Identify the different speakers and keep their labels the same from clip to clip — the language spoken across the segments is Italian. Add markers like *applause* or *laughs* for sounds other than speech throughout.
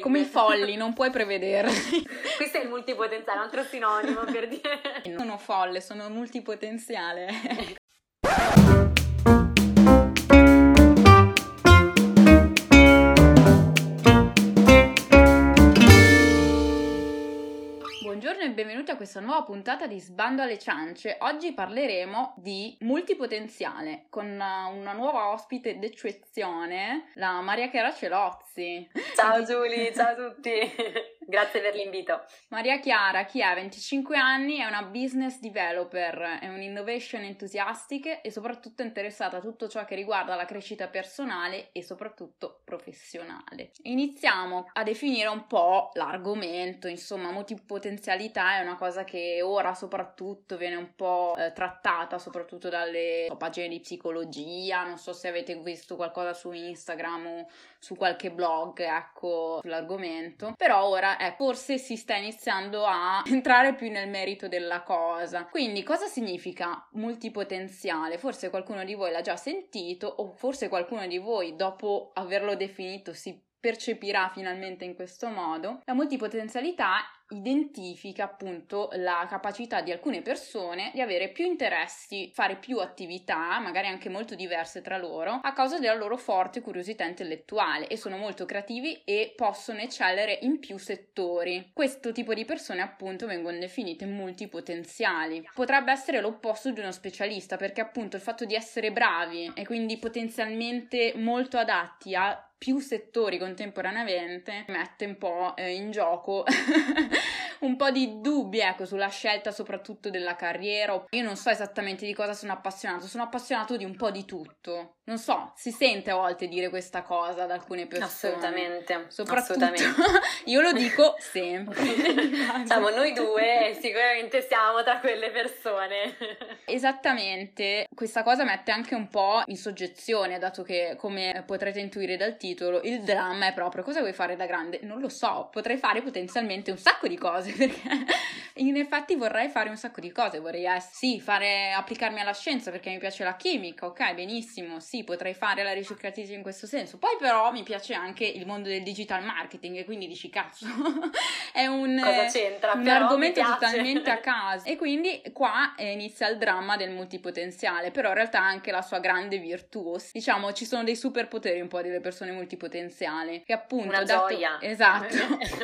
Speaker 1: Come i folli, non puoi prevederli. *laughs*
Speaker 2: Questo è il multipotenziale, un altro sinonimo per dire.
Speaker 1: Non sono folle, sono multipotenziale. *laughs* e benvenuti a questa nuova puntata di Sbando alle ciance. Oggi parleremo di multipotenziale con una nuova ospite d'eccezione, la Maria Chiara Celozzi.
Speaker 2: Ciao Giulia, ciao a tutti. *laughs* Grazie per l'invito.
Speaker 1: Maria Chiara, chi ha 25 anni, è una business developer, è un innovation enthusiastic e soprattutto interessata a tutto ciò che riguarda la crescita personale e soprattutto professionale. Iniziamo a definire un po' l'argomento, insomma, multipotenzialità è una cosa che ora soprattutto viene un po' eh, trattata, soprattutto dalle pagine di psicologia, non so se avete visto qualcosa su Instagram o su qualche blog, ecco, sull'argomento, però ora eh, forse si sta iniziando a *laughs* entrare più nel merito della cosa. Quindi cosa significa multipotenziale? Forse qualcuno di voi l'ha già sentito o forse qualcuno di voi dopo averlo definito si percepirà finalmente in questo modo. La multipotenzialità identifica appunto la capacità di alcune persone di avere più interessi, fare più attività, magari anche molto diverse tra loro, a causa della loro forte curiosità intellettuale e sono molto creativi e possono eccellere in più settori. Questo tipo di persone appunto vengono definite multipotenziali. Potrebbe essere l'opposto di uno specialista perché appunto il fatto di essere bravi e quindi potenzialmente molto adatti a più settori contemporaneamente mette un po' eh, in gioco *laughs* un po' di dubbi ecco sulla scelta soprattutto della carriera. Io non so esattamente di cosa sono appassionato sono appassionato di un po' di tutto non so si sente a volte dire questa cosa da alcune persone
Speaker 2: assolutamente
Speaker 1: soprattutto
Speaker 2: assolutamente. *laughs*
Speaker 1: io lo dico sempre *laughs*
Speaker 2: diciamo noi due sicuramente siamo tra quelle persone *laughs*
Speaker 1: esattamente questa cosa mette anche un po' in soggezione dato che come potrete intuire dal titolo il dramma è proprio cosa vuoi fare da grande? Non lo so, potrei fare potenzialmente un sacco di cose perché in effetti vorrei fare un sacco di cose, vorrei essere, sì, fare, applicarmi alla scienza perché mi piace la chimica, ok, benissimo, sì, potrei fare la ricercatrice in questo senso. Poi però mi piace anche il mondo del digital marketing e quindi dici cazzo, *laughs* è un, un argomento totalmente a *laughs* caso. E quindi qua eh, inizia il dramma del multipotenziale, però in realtà anche la sua grande virtù. Diciamo, ci sono dei superpoteri un po' delle persone multipotenziali. Che appunto.
Speaker 2: Una dato... gioia. *laughs*
Speaker 1: Esatto.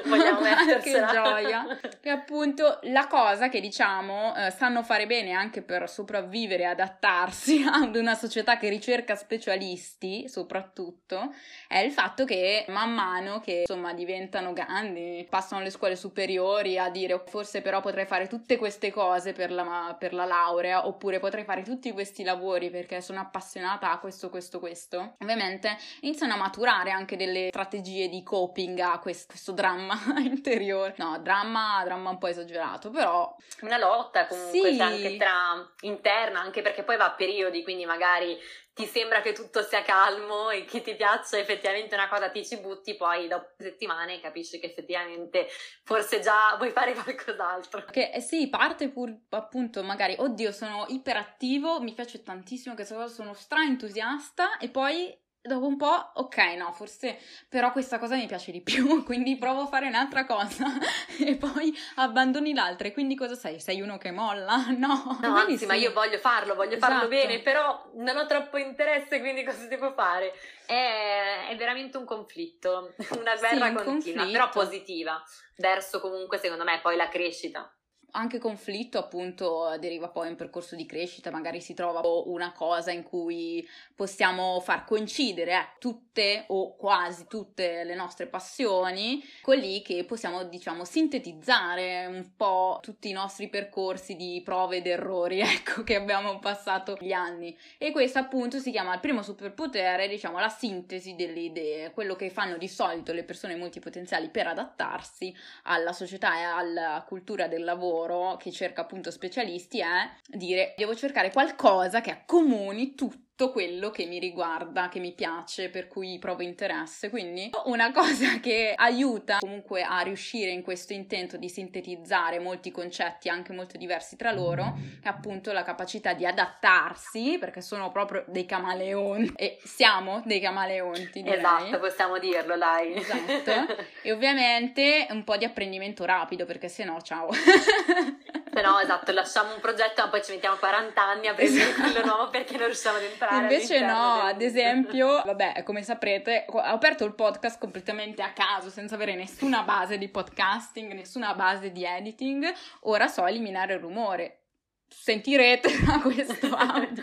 Speaker 2: Vogliamo
Speaker 1: che gioia. Che appunto la cosa che diciamo eh, sanno fare bene anche per sopravvivere e adattarsi ad una società che ricerca specialisti, soprattutto, è il fatto che man mano che insomma diventano grandi, passano le scuole superiori a dire forse però potrei fare tutte queste cose per la, per la laurea oppure potrei fare tutti questi lavori perché sono appassionata a questo, questo, questo. Ovviamente iniziano a maturare anche delle strategie di coping a questo, questo dramma *laughs* interiore. No, dramma, dramma un po' esagerato, però...
Speaker 2: Una lotta comunque
Speaker 1: sì.
Speaker 2: anche tra interna, anche perché poi va a periodi, quindi magari ti sembra che tutto sia calmo e che ti piaccia effettivamente una cosa, ti ci butti, poi dopo settimane capisci che effettivamente forse già vuoi fare qualcos'altro.
Speaker 1: Che eh sì, parte pur appunto magari, oddio, sono iperattivo, mi piace tantissimo questa cosa, sono stra entusiasta e poi dopo un po', ok, no, forse però questa cosa mi piace di più, *laughs* quindi provo a fare un'altra cosa *laughs* e poi abbandoni l'altra. E quindi cosa sei? Sei uno che molla? *laughs* No,
Speaker 2: no anzi, sì. ma io voglio farlo, voglio esatto. farlo bene, però non ho troppo interesse, quindi cosa devo fare? È, è veramente un conflitto, una guerra
Speaker 1: sì,
Speaker 2: continua, però positiva, verso comunque, secondo me, poi la crescita
Speaker 1: anche conflitto appunto deriva poi un percorso di crescita, magari si trova una cosa in cui possiamo far coincidere eh, tutte o quasi tutte le nostre passioni, con lì che possiamo diciamo sintetizzare un po' tutti i nostri percorsi di prove ed errori, *laughs* ecco, che abbiamo passato gli anni. E questo appunto si chiama il primo superpotere, diciamo la sintesi delle idee, quello che fanno di solito le persone multipotenziali per adattarsi alla società e alla cultura del lavoro lavoro che cerca appunto specialisti è dire devo cercare qualcosa che accomuni tutti tutto quello che mi riguarda, che mi piace, per cui provo interesse. Quindi una cosa *laughs* che aiuta comunque a riuscire in questo intento di sintetizzare molti concetti anche molto diversi tra loro è appunto la capacità di adattarsi, perché sono proprio dei camaleonti e siamo dei camaleonti. Direi.
Speaker 2: Esatto, possiamo dirlo, dai.
Speaker 1: Esatto. *laughs* e ovviamente un po' di apprendimento rapido, perché se no, ciao. *laughs*
Speaker 2: No, esatto, lasciamo un progetto ma poi ci mettiamo 40 anni a prendere esatto. quello nuovo perché non riusciamo ad entrare.
Speaker 1: Invece no, del... ad esempio, *laughs* vabbè, come saprete, ho aperto il podcast completamente a caso, senza avere nessuna base di podcasting, nessuna base di editing. Ora so eliminare il rumore. Sentirete da *laughs* questo audio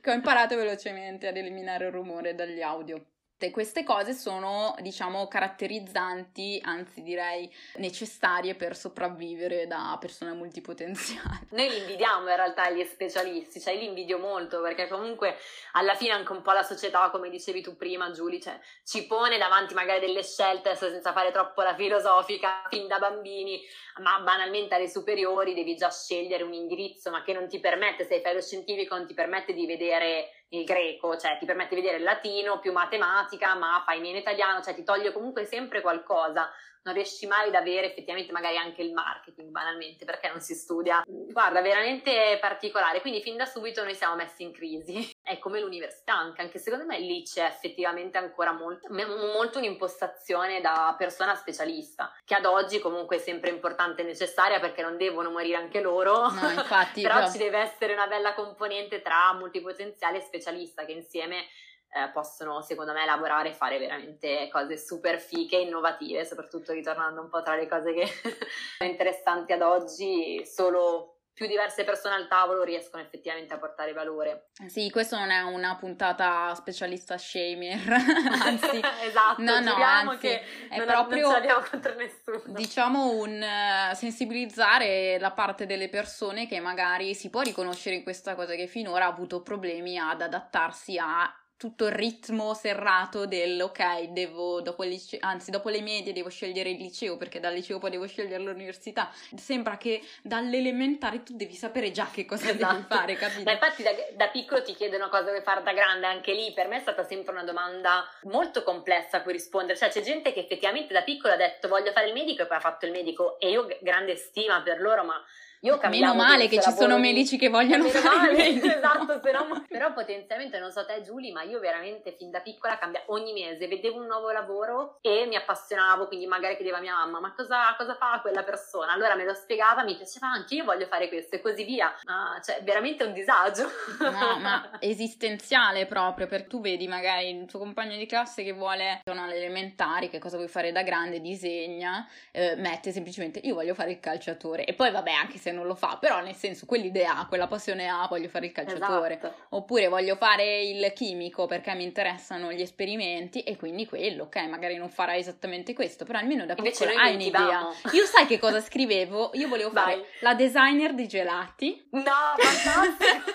Speaker 1: che ho imparato velocemente ad eliminare il rumore dagli audio queste cose sono, diciamo, caratterizzanti, anzi direi necessarie per sopravvivere da persona multipotenziale.
Speaker 2: Noi li invidiamo in realtà gli specialisti, cioè li invidio molto perché comunque alla fine anche un po' la società, come dicevi tu prima Giulia, cioè, ci pone davanti magari delle scelte senza fare troppo la filosofica fin da bambini, ma banalmente alle superiori devi già scegliere un indirizzo ma che non ti permette, se fai lo scientifico non ti permette di vedere il greco, cioè ti permette di vedere il latino più matematica, ma fai meno italiano, cioè ti toglie comunque sempre qualcosa non riesci mai ad avere effettivamente magari anche il marketing banalmente perché non si studia. Guarda, veramente particolare, quindi fin da subito noi siamo messi in crisi. *laughs* È come l'università anche, anche secondo me lì c'è effettivamente ancora molto, molto un'impostazione da persona specialista, che ad oggi comunque è sempre importante e necessaria perché non devono morire anche loro.
Speaker 1: No, infatti. *laughs*
Speaker 2: però, però ci deve essere una bella componente tra multipotenziale e specialista che insieme eh, possono secondo me lavorare e fare veramente cose super fiche e innovative, soprattutto ritornando un po' tra le cose che *laughs* sono interessanti ad oggi, solo più diverse persone al tavolo riescono effettivamente a portare valore.
Speaker 1: Sì, questo non è una puntata specialista shamer, *laughs* anzi,
Speaker 2: esatto,
Speaker 1: no, no, anzi,
Speaker 2: che
Speaker 1: è
Speaker 2: non,
Speaker 1: proprio
Speaker 2: non contro nessuno.
Speaker 1: Diciamo un uh, sensibilizzare la parte delle persone che magari si può riconoscere in questa cosa che finora ha avuto problemi ad adattarsi a tutto il ritmo serrato del ok, devo dopo il liceo, anzi dopo le medie devo scegliere il liceo perché dal liceo poi devo scegliere l'università. Sembra che dall'elementare tu devi sapere già che cosa esatto. devi fare, *laughs* capito?
Speaker 2: Ma infatti da, da, piccolo ti chiedono cosa vuoi fare da grande, anche lì per me è stata sempre una domanda molto complessa a cui rispondere. Cioè c'è gente che effettivamente da piccolo ha detto voglio fare il medico e poi ha fatto il medico e io grande stima per loro, ma io
Speaker 1: Meno male che ci sono medici che vogliono *laughs* Meno fare male,
Speaker 2: esatto, no, però potenzialmente non so te Giulia, ma io veramente fin da piccola cambia ogni mese, vedevo un nuovo lavoro e mi appassionavo, quindi magari chiedevo a mia mamma "Ma cosa, cosa fa quella persona?". Allora me lo spiegava, mi piaceva anche io voglio fare questo e così via. Ah, cioè veramente un disagio.
Speaker 1: No, ma *laughs* esistenziale proprio, perché tu vedi magari il tuo compagno di classe che vuole sono alle elementari, che cosa vuoi fare da grande, disegna, eh, mette semplicemente io voglio fare il calciatore e poi vabbè, anche se non lo fa, però nel senso quell'idea ha, quella passione ha, voglio fare il calciatore,
Speaker 2: esatto.
Speaker 1: oppure voglio fare il chimico perché mi interessano gli esperimenti e quindi quello, ok, magari non farà esattamente questo, però almeno da piccola hai un'idea. Io sai che cosa scrivevo? Io volevo *laughs* fare Vai. la designer di gelati.
Speaker 2: No, fantastico!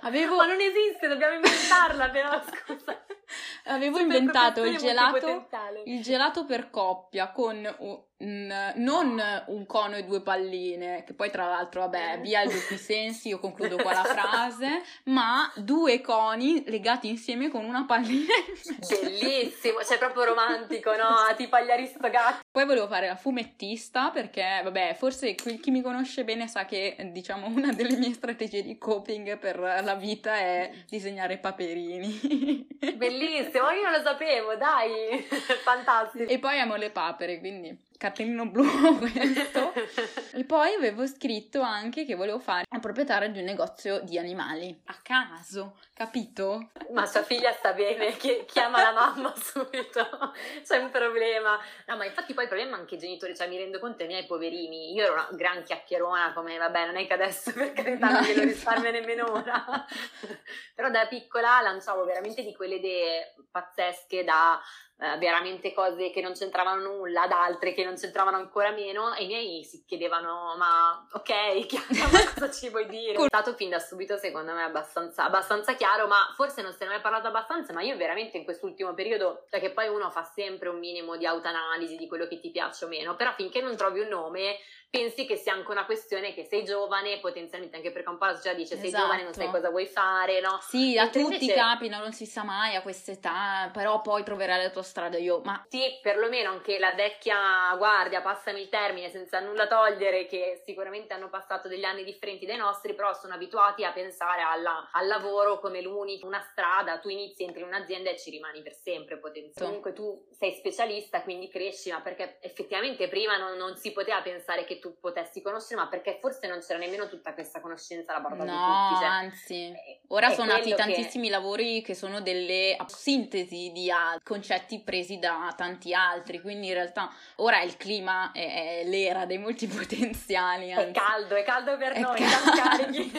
Speaker 2: *laughs* Avevo... Ma non esiste, dobbiamo inventarla però, scusa.
Speaker 1: Avevo Super inventato il gelato, il gelato per coppia con non un cono e due palline, che poi tra l'altro, vabbè, via il duppi sensi, io concludo qua la *laughs* frase, ma due coni legati insieme con una pallina.
Speaker 2: Bellissimo, cioè proprio romantico, no? *laughs* Tipo agli aristogatti.
Speaker 1: Poi volevo fare la fumettista perché, vabbè, forse chi mi conosce bene sa che, diciamo, una delle mie strategie di coping per la vita è disegnare paperini.
Speaker 2: Bellissimo, io non lo sapevo, dai, *laughs* fantastico.
Speaker 1: E poi amo le papere, quindi cartellino blu *laughs* questo. *laughs* e poi avevo scritto anche che volevo fare la proprietaria di un negozio di animali. A caso, capito?
Speaker 2: Ma sua figlia sta bene, chiama la mamma *laughs* subito, c'è un problema. No, ma infatti poi il problema è anche i genitori, cioè mi rendo conto i miei poverini, io ero una gran chiacchierona come, vabbè, non è che adesso per carità non glielo risparmio nemmeno ora. Però da piccola lanciavo veramente di quelle idee pazzesche da eh, veramente cose che non c'entravano nulla, ad altre che non c'entravano ancora meno e i miei si chiedevano ma ok, *laughs* chiaro, cosa ci vuoi dire? È stato fin da subito secondo me abbastanza, abbastanza chiaro, ma forse non se ne è mai parlato abbastanza, ma io veramente in quest'ultimo periodo, cioè che poi uno fa sempre un minimo di autoanalisi di quello che ti piace o meno, però finché non trovi un nome pensi che sia anche una questione che sei giovane, potenzialmente anche perché un po' la società dice sei esatto. giovane, non sai cosa vuoi fare, no?
Speaker 1: Sì, a tutti invece... capita, non si sa mai a quest'età, però poi troverai la tua strada io, ma...
Speaker 2: Sì, perlomeno anche la vecchia guardia, passami il termine, senza nulla togliere, che sicuramente hanno passato degli anni differenti dai nostri, però sono abituati a pensare alla, al lavoro come l'unica, una strada, tu inizi, entri in un'azienda e ci rimani per sempre potenzialmente. Comunque tu sei specialista, quindi cresci, ma perché effettivamente prima non, non si poteva pensare che tu potessi conoscere, ma perché forse non c'era nemmeno tutta questa conoscenza alla portata
Speaker 1: no,
Speaker 2: di tutti.
Speaker 1: Cioè, anzi, è, ora è sono nati tantissimi che... lavori che sono delle sintesi di concetti presi da tanti altri, quindi in realtà ora il clima è, è l'era dei multipotenziali.
Speaker 2: Anzi. È caldo, è caldo per noi, siamo carichi.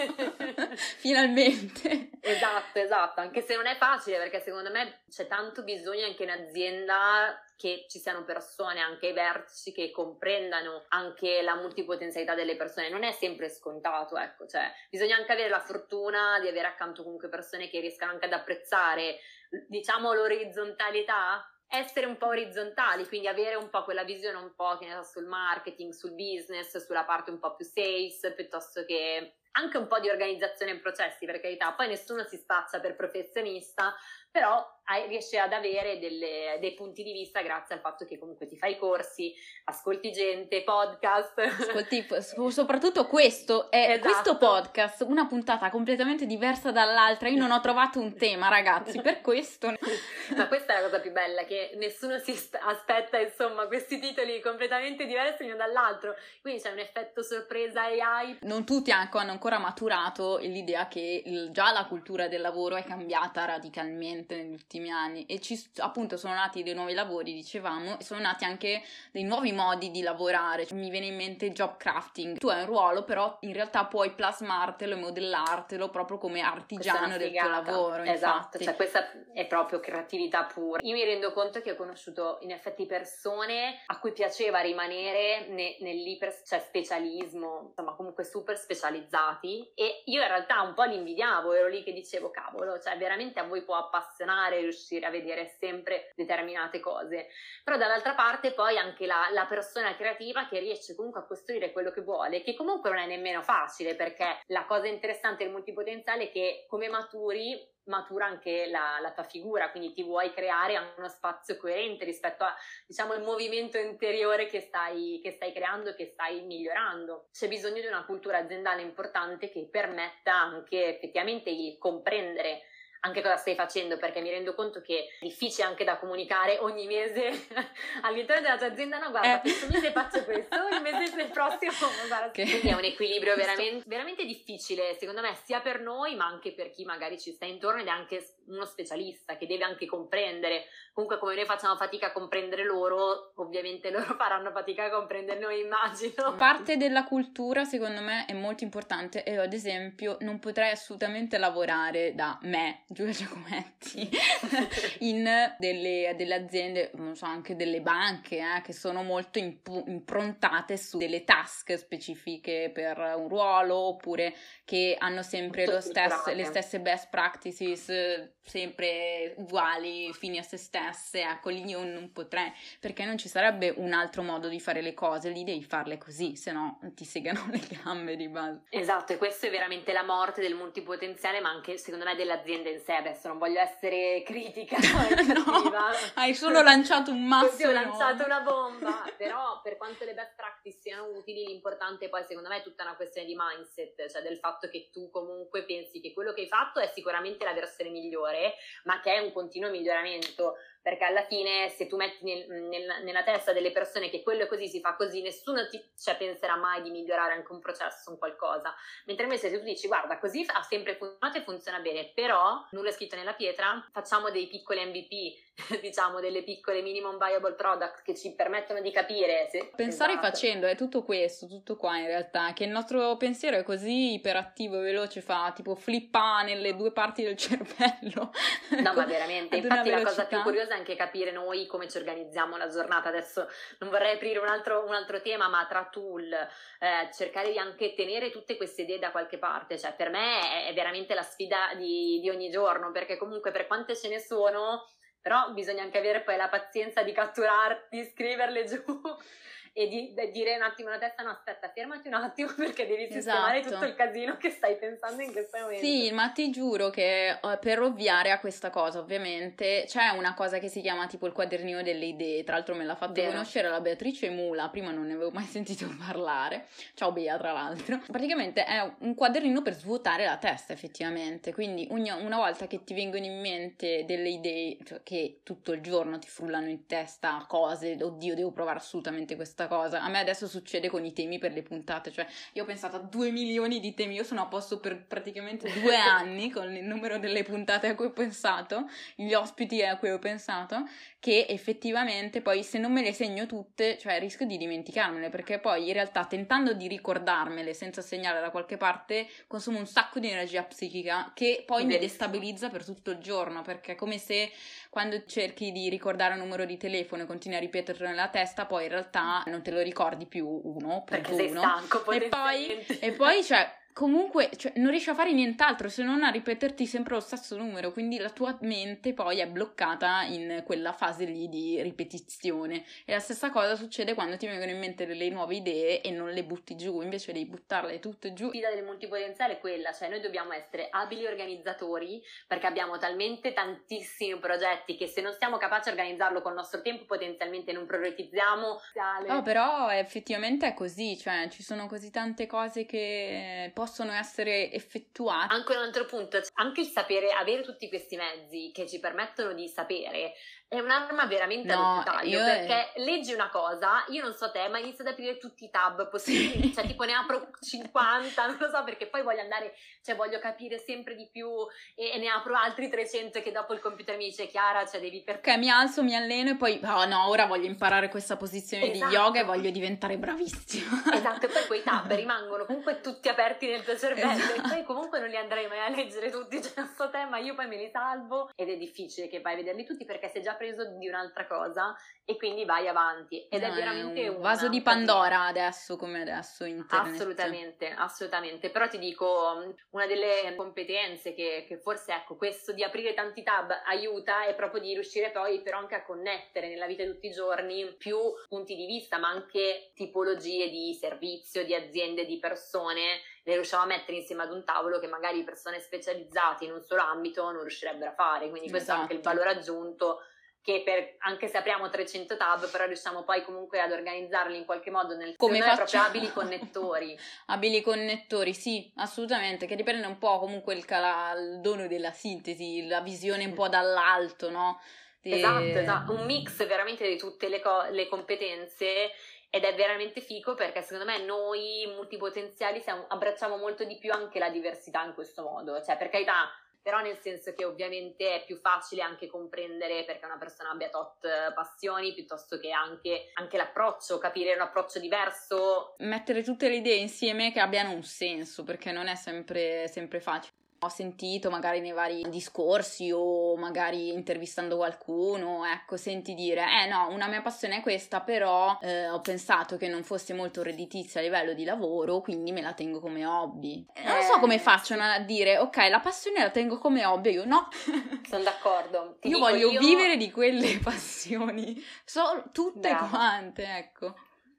Speaker 2: *laughs*
Speaker 1: Finalmente.
Speaker 2: Esatto, esatto, anche se non è facile perché secondo me c'è tanto bisogno anche in azienda che ci siano persone anche ai vertici che comprendano anche la multipotenzialità delle persone. Non è sempre scontato, ecco, cioè bisogna anche avere la fortuna di avere accanto comunque persone che riescano anche ad apprezzare, diciamo, l'orizzontalità essere un po' orizzontali, quindi avere un po' quella visione un po' che ne so, sul marketing, sul business, sulla parte un po' più sales, piuttosto che anche un po' di organizzazione in processi, per carità. Poi nessuno si spaccia per professionista, però hai, riesci ad avere delle, dei punti di vista grazie al fatto che comunque ti fai corsi, ascolti gente, podcast.
Speaker 1: Ascolti, soprattutto questo è esatto. questo podcast, una puntata completamente diversa dall'altra. Io non ho trovato un tema, ragazzi, per questo. *laughs*
Speaker 2: Ma questa è la cosa più bella, che nessuno si aspetta, insomma, questi titoli completamente diversi l'uno dall'altro. Quindi c'è un effetto sorpresa AI.
Speaker 1: Non tutti hanno ancora maturato l'idea che già la cultura del lavoro è cambiata radicalmente negli ultimi anni e ci, appunto sono nati dei nuovi lavori, dicevamo, e sono nati anche dei nuovi modi di lavorare. Mi viene in mente il job crafting. Tu hai un ruolo, però in realtà puoi plasmartelo e modellartelo proprio come artigiano del tuo lavoro.
Speaker 2: Esatto, infatti. cioè questa è proprio creatività pura. Io mi rendo conto che ho conosciuto in effetti persone a cui piaceva rimanere ne, nell'iper, cioè specialismo, insomma comunque super specializzati e io in realtà un po' li invidiavo, ero lì che dicevo cavolo, cioè veramente a voi può appassionare riuscire a vedere sempre determinate cose. Però dall'altra parte poi anche la, la persona creativa che riesce comunque a costruire quello che vuole, che comunque non è nemmeno facile perché la cosa interessante del multipotenziale è che come maturi matura anche la, la, tua figura, quindi ti vuoi creare uno spazio coerente rispetto a, diciamo, movimento interiore che stai, che stai creando e che stai migliorando. C'è bisogno di una cultura aziendale importante che permetta anche effettivamente il comprendere anche cosa stai facendo perché mi rendo conto che è difficile anche da comunicare ogni mese *laughs* all'interno della tua azienda no guarda eh. questo mese faccio questo il mese del prossimo *laughs* guarda okay. quindi è un equilibrio veramente, veramente difficile secondo me sia per noi ma anche per chi magari ci sta intorno ed è anche uno specialista che deve anche comprendere. Comunque come noi facciamo fatica a comprendere loro ovviamente loro *laughs* faranno fatica a comprendere noi immagino.
Speaker 1: Parte della cultura secondo me è molto importante. E ad esempio non potrei assolutamente lavorare da me Giulia Giacometti *laughs* in delle, delle, aziende, non so, anche delle banche eh, che sono molto imp- improntate su delle task specifiche per un ruolo oppure che hanno sempre stesso, le stesse best practices sempre uguali, fini a se stesse. Ecco, lì io non potrei perché non ci sarebbe un altro modo di fare le cose, lì devi farle così, se no ti segano *laughs* le gambe di base.
Speaker 2: Esatto, e questo è veramente la morte del multipotenziale, ma anche secondo me dell'azienda in sé, adesso non voglio essere critica *laughs* *laughs* no,
Speaker 1: hai solo lanciato un masso. Così
Speaker 2: ho lanciato una bomba, però per quanto le best practice siano utili, l'importante poi secondo me è tutta una questione di mindset, cioè del fatto che tu comunque pensi che quello che hai fatto è sicuramente la versione migliore, ma che è un continuo miglioramento perché alla fine se tu metti nel, nel, nella testa delle persone che quello è così, si fa così, nessuno ti, cioè, penserà mai di migliorare anche un processo, un qualcosa. Mentre invece se tu dici guarda così ha sempre funzionato e funziona bene, però nulla è scritto nella pietra, facciamo dei piccoli MVP, *laughs* diciamo delle piccole minimum viable product che ci permettono di capire se...
Speaker 1: Pensare esatto. facendo è tutto questo, tutto qua in realtà, che il nostro pensiero è così iperattivo e veloce, fa tipo flippa nelle due parti del cervello.
Speaker 2: No ma *laughs* veramente, infatti la cosa più curiosa curiosa anche capire noi come ci organizziamo la giornata. Adesso non vorrei aprire un altro, un altro tema, ma tra tool, eh, cercare di anche tenere tutte queste idee da qualche parte. Cioè, per me è veramente la sfida di, di ogni giorno, perché comunque per quante ce ne sono, però bisogna anche avere poi la pazienza di catturarti, scriverle giù e di, di, dire un attimo alla testa no aspetta fermati un attimo *laughs* perché devi sistemare esatto. tutto il casino che stai pensando in questo momento.
Speaker 1: Sì ma ti giuro che eh, per ovviare a questa cosa ovviamente c'è una cosa che si chiama tipo il quadernino delle idee. Tra l'altro me l'ha fatto Vero. conoscere la Beatrice Mula prima non ne avevo mai *laughs* sentito parlare. Ciao Bea tra l'altro. Praticamente è un quadernino per svuotare la testa effettivamente. Quindi ogni, una volta che ti vengono in mente delle idee cioè che tutto il giorno ti frullano in testa cose oddio devo provare assolutamente questa questa cosa. A me adesso succede con i temi per le puntate, cioè io ho pensato a due milioni di temi, io sono a posto per praticamente due *laughs* anni con il numero delle puntate a cui ho pensato, gli ospiti a cui ho pensato, che effettivamente poi se non me le segno tutte, cioè rischio di dimenticarmele, perché poi in realtà tentando di ricordarmele senza segnare da qualche parte, consumo un sacco di energia psichica che poi mi destabilizza per tutto il giorno, perché è come se quando cerchi di ricordare un numero di telefono e continui a ripeterlo nella testa, poi in realtà non te lo ricordi più uno,
Speaker 2: perché sei uno. stanco
Speaker 1: e poi, e poi cioè comunque cioè, non riesci a fare nient'altro se non a ripeterti sempre lo stesso numero, quindi la tua mente poi è bloccata in quella fase lì di ripetizione. E la stessa cosa succede quando ti vengono in mente delle nuove idee e non le butti giù, invece di buttarle tutte giù.
Speaker 2: La sfida del multipotenziale è quella, cioè noi dobbiamo essere abili organizzatori perché abbiamo talmente tantissimi progetti che se non siamo capaci di organizzarlo con il nostro tempo potenzialmente non prioritizziamo.
Speaker 1: No, però effettivamente è così, cioè ci sono così tante cose che possono essere effettuate.
Speaker 2: Anche un altro punto, anche il sapere, avere tutti questi mezzi che ci permettono di sapere è un'arma veramente no, a taglio perché è... leggi una cosa, io non so te, ma inizio ad aprire tutti i tab possibili, cioè tipo ne apro 50, non lo so perché poi voglio andare, cioè voglio capire sempre di più e, e ne apro altri 300 che dopo il computer mi dice Chiara, cioè devi per...
Speaker 1: Ok, mi alzo, mi alleno e poi, oh no, ora voglio imparare questa posizione esatto. di yoga e voglio diventare bravissima.
Speaker 2: Esatto, e poi quei tab *laughs* rimangono comunque tutti aperti nel tuo cervello esatto. e poi comunque non li andrei mai a leggere tutti, *laughs* cioè non so te, ma io poi me li salvo ed è difficile che vai a vederli tutti perché se già preso di un'altra cosa e quindi vai avanti ed no, è veramente
Speaker 1: è un vaso di Pandora adesso come adesso internet.
Speaker 2: Assolutamente, assolutamente, però ti dico una delle competenze che, che, forse ecco questo di aprire tanti tab aiuta è proprio di riuscire poi però anche a connettere nella vita di tutti i giorni più punti di vista ma anche tipologie di servizio, di aziende, di persone le riusciamo a mettere insieme ad un tavolo che magari persone specializzate in un solo ambito non riuscirebbero a fare quindi questo esatto. è anche il esatto. valore aggiunto che per, anche se apriamo 300 tab, però riusciamo poi comunque ad organizzarli in qualche modo nel come noi proprio abili connettori. *laughs*
Speaker 1: abili connettori, sì, assolutamente, che dipende un po' comunque il, cala, il dono della sintesi, la visione un po' dall'alto, no?
Speaker 2: De... Esatto, esatto, un mix veramente di tutte le, co- le competenze ed è veramente fico perché secondo me noi multipotenziali siamo, abbracciamo molto di più anche la diversità in questo modo, cioè per carità però nel senso che ovviamente è più facile anche comprendere perché una persona abbia tot passioni piuttosto che anche, anche l'approccio, capire un approccio diverso.
Speaker 1: Mettere tutte le idee insieme che abbiano un senso perché non è sempre, sempre facile ho sentito magari nei vari discorsi o magari intervistando qualcuno, ecco, senti dire, eh no, una mia passione è questa, però eh, ho pensato che non fosse molto redditizia a livello di lavoro, quindi me la tengo come hobby. Eh, non so come facciano a dire, ok, la passione la tengo come hobby, io no.
Speaker 2: Sono d'accordo.
Speaker 1: Ti *laughs* io voglio io... vivere di quelle *laughs* passioni, so, tutte Brava. quante, ecco.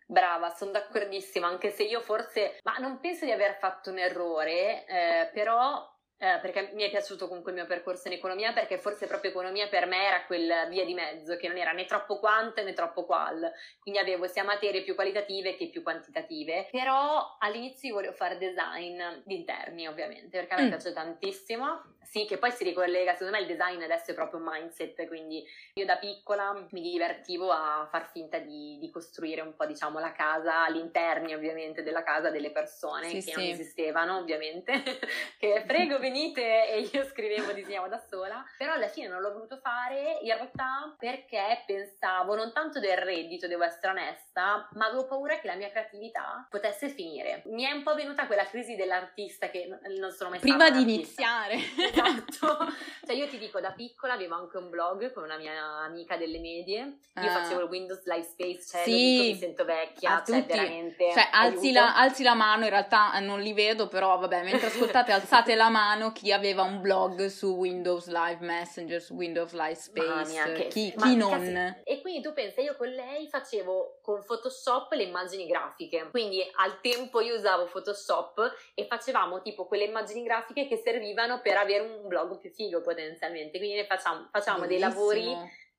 Speaker 2: Brava, sono d'accordissima, anche se io forse, ma non penso di aver fatto un errore, eh, però eh, perché mi è piaciuto comunque il mio percorso in economia, perché forse proprio economia per me era quel via di mezzo, che non era né troppo quant né troppo qual, quindi avevo sia materie più qualitative che più quantitative, però all'inizio volevo fare design di interni ovviamente, perché a me mm. piace tantissimo, sì che poi si ricollega, secondo me il design adesso è proprio un mindset, quindi io da piccola mi divertivo a far finta di, di costruire un po' diciamo la casa, all'interni ovviamente della casa delle persone sì, che sì. non esistevano ovviamente, *laughs* che *laughs* prego venite venite e io scrivevo, disegnavo da sola, però alla fine non l'ho voluto fare in realtà perché pensavo non tanto del reddito, devo essere onesta, ma avevo paura che la mia creatività potesse finire. Mi è un po' venuta quella crisi dell'artista che non sono mai
Speaker 1: Prima
Speaker 2: stata
Speaker 1: di iniziare.
Speaker 2: Esatto. *laughs* cioè io ti dico, da piccola avevo anche un blog con una mia amica delle medie, io
Speaker 1: Ah.
Speaker 2: facevo il Windows Live Space, cioè
Speaker 1: Sì.
Speaker 2: dico, mi sento vecchia,
Speaker 1: A
Speaker 2: cioè veramente...
Speaker 1: Cioè, alzi la, alzi la mano, in realtà non li vedo, però vabbè, mentre ascoltate alzate la mano chi aveva un blog su Windows Live Messenger, su Windows Live Space,
Speaker 2: mia, che-
Speaker 1: chi, chi non?
Speaker 2: cazzo- E quindi tu pensa, io con lei facevo con Photoshop le immagini grafiche, quindi al tempo io usavo Photoshop e facevamo tipo quelle immagini grafiche che servivano per avere un blog più figo potenzialmente, quindi ne facciamo, facciamo dei lavori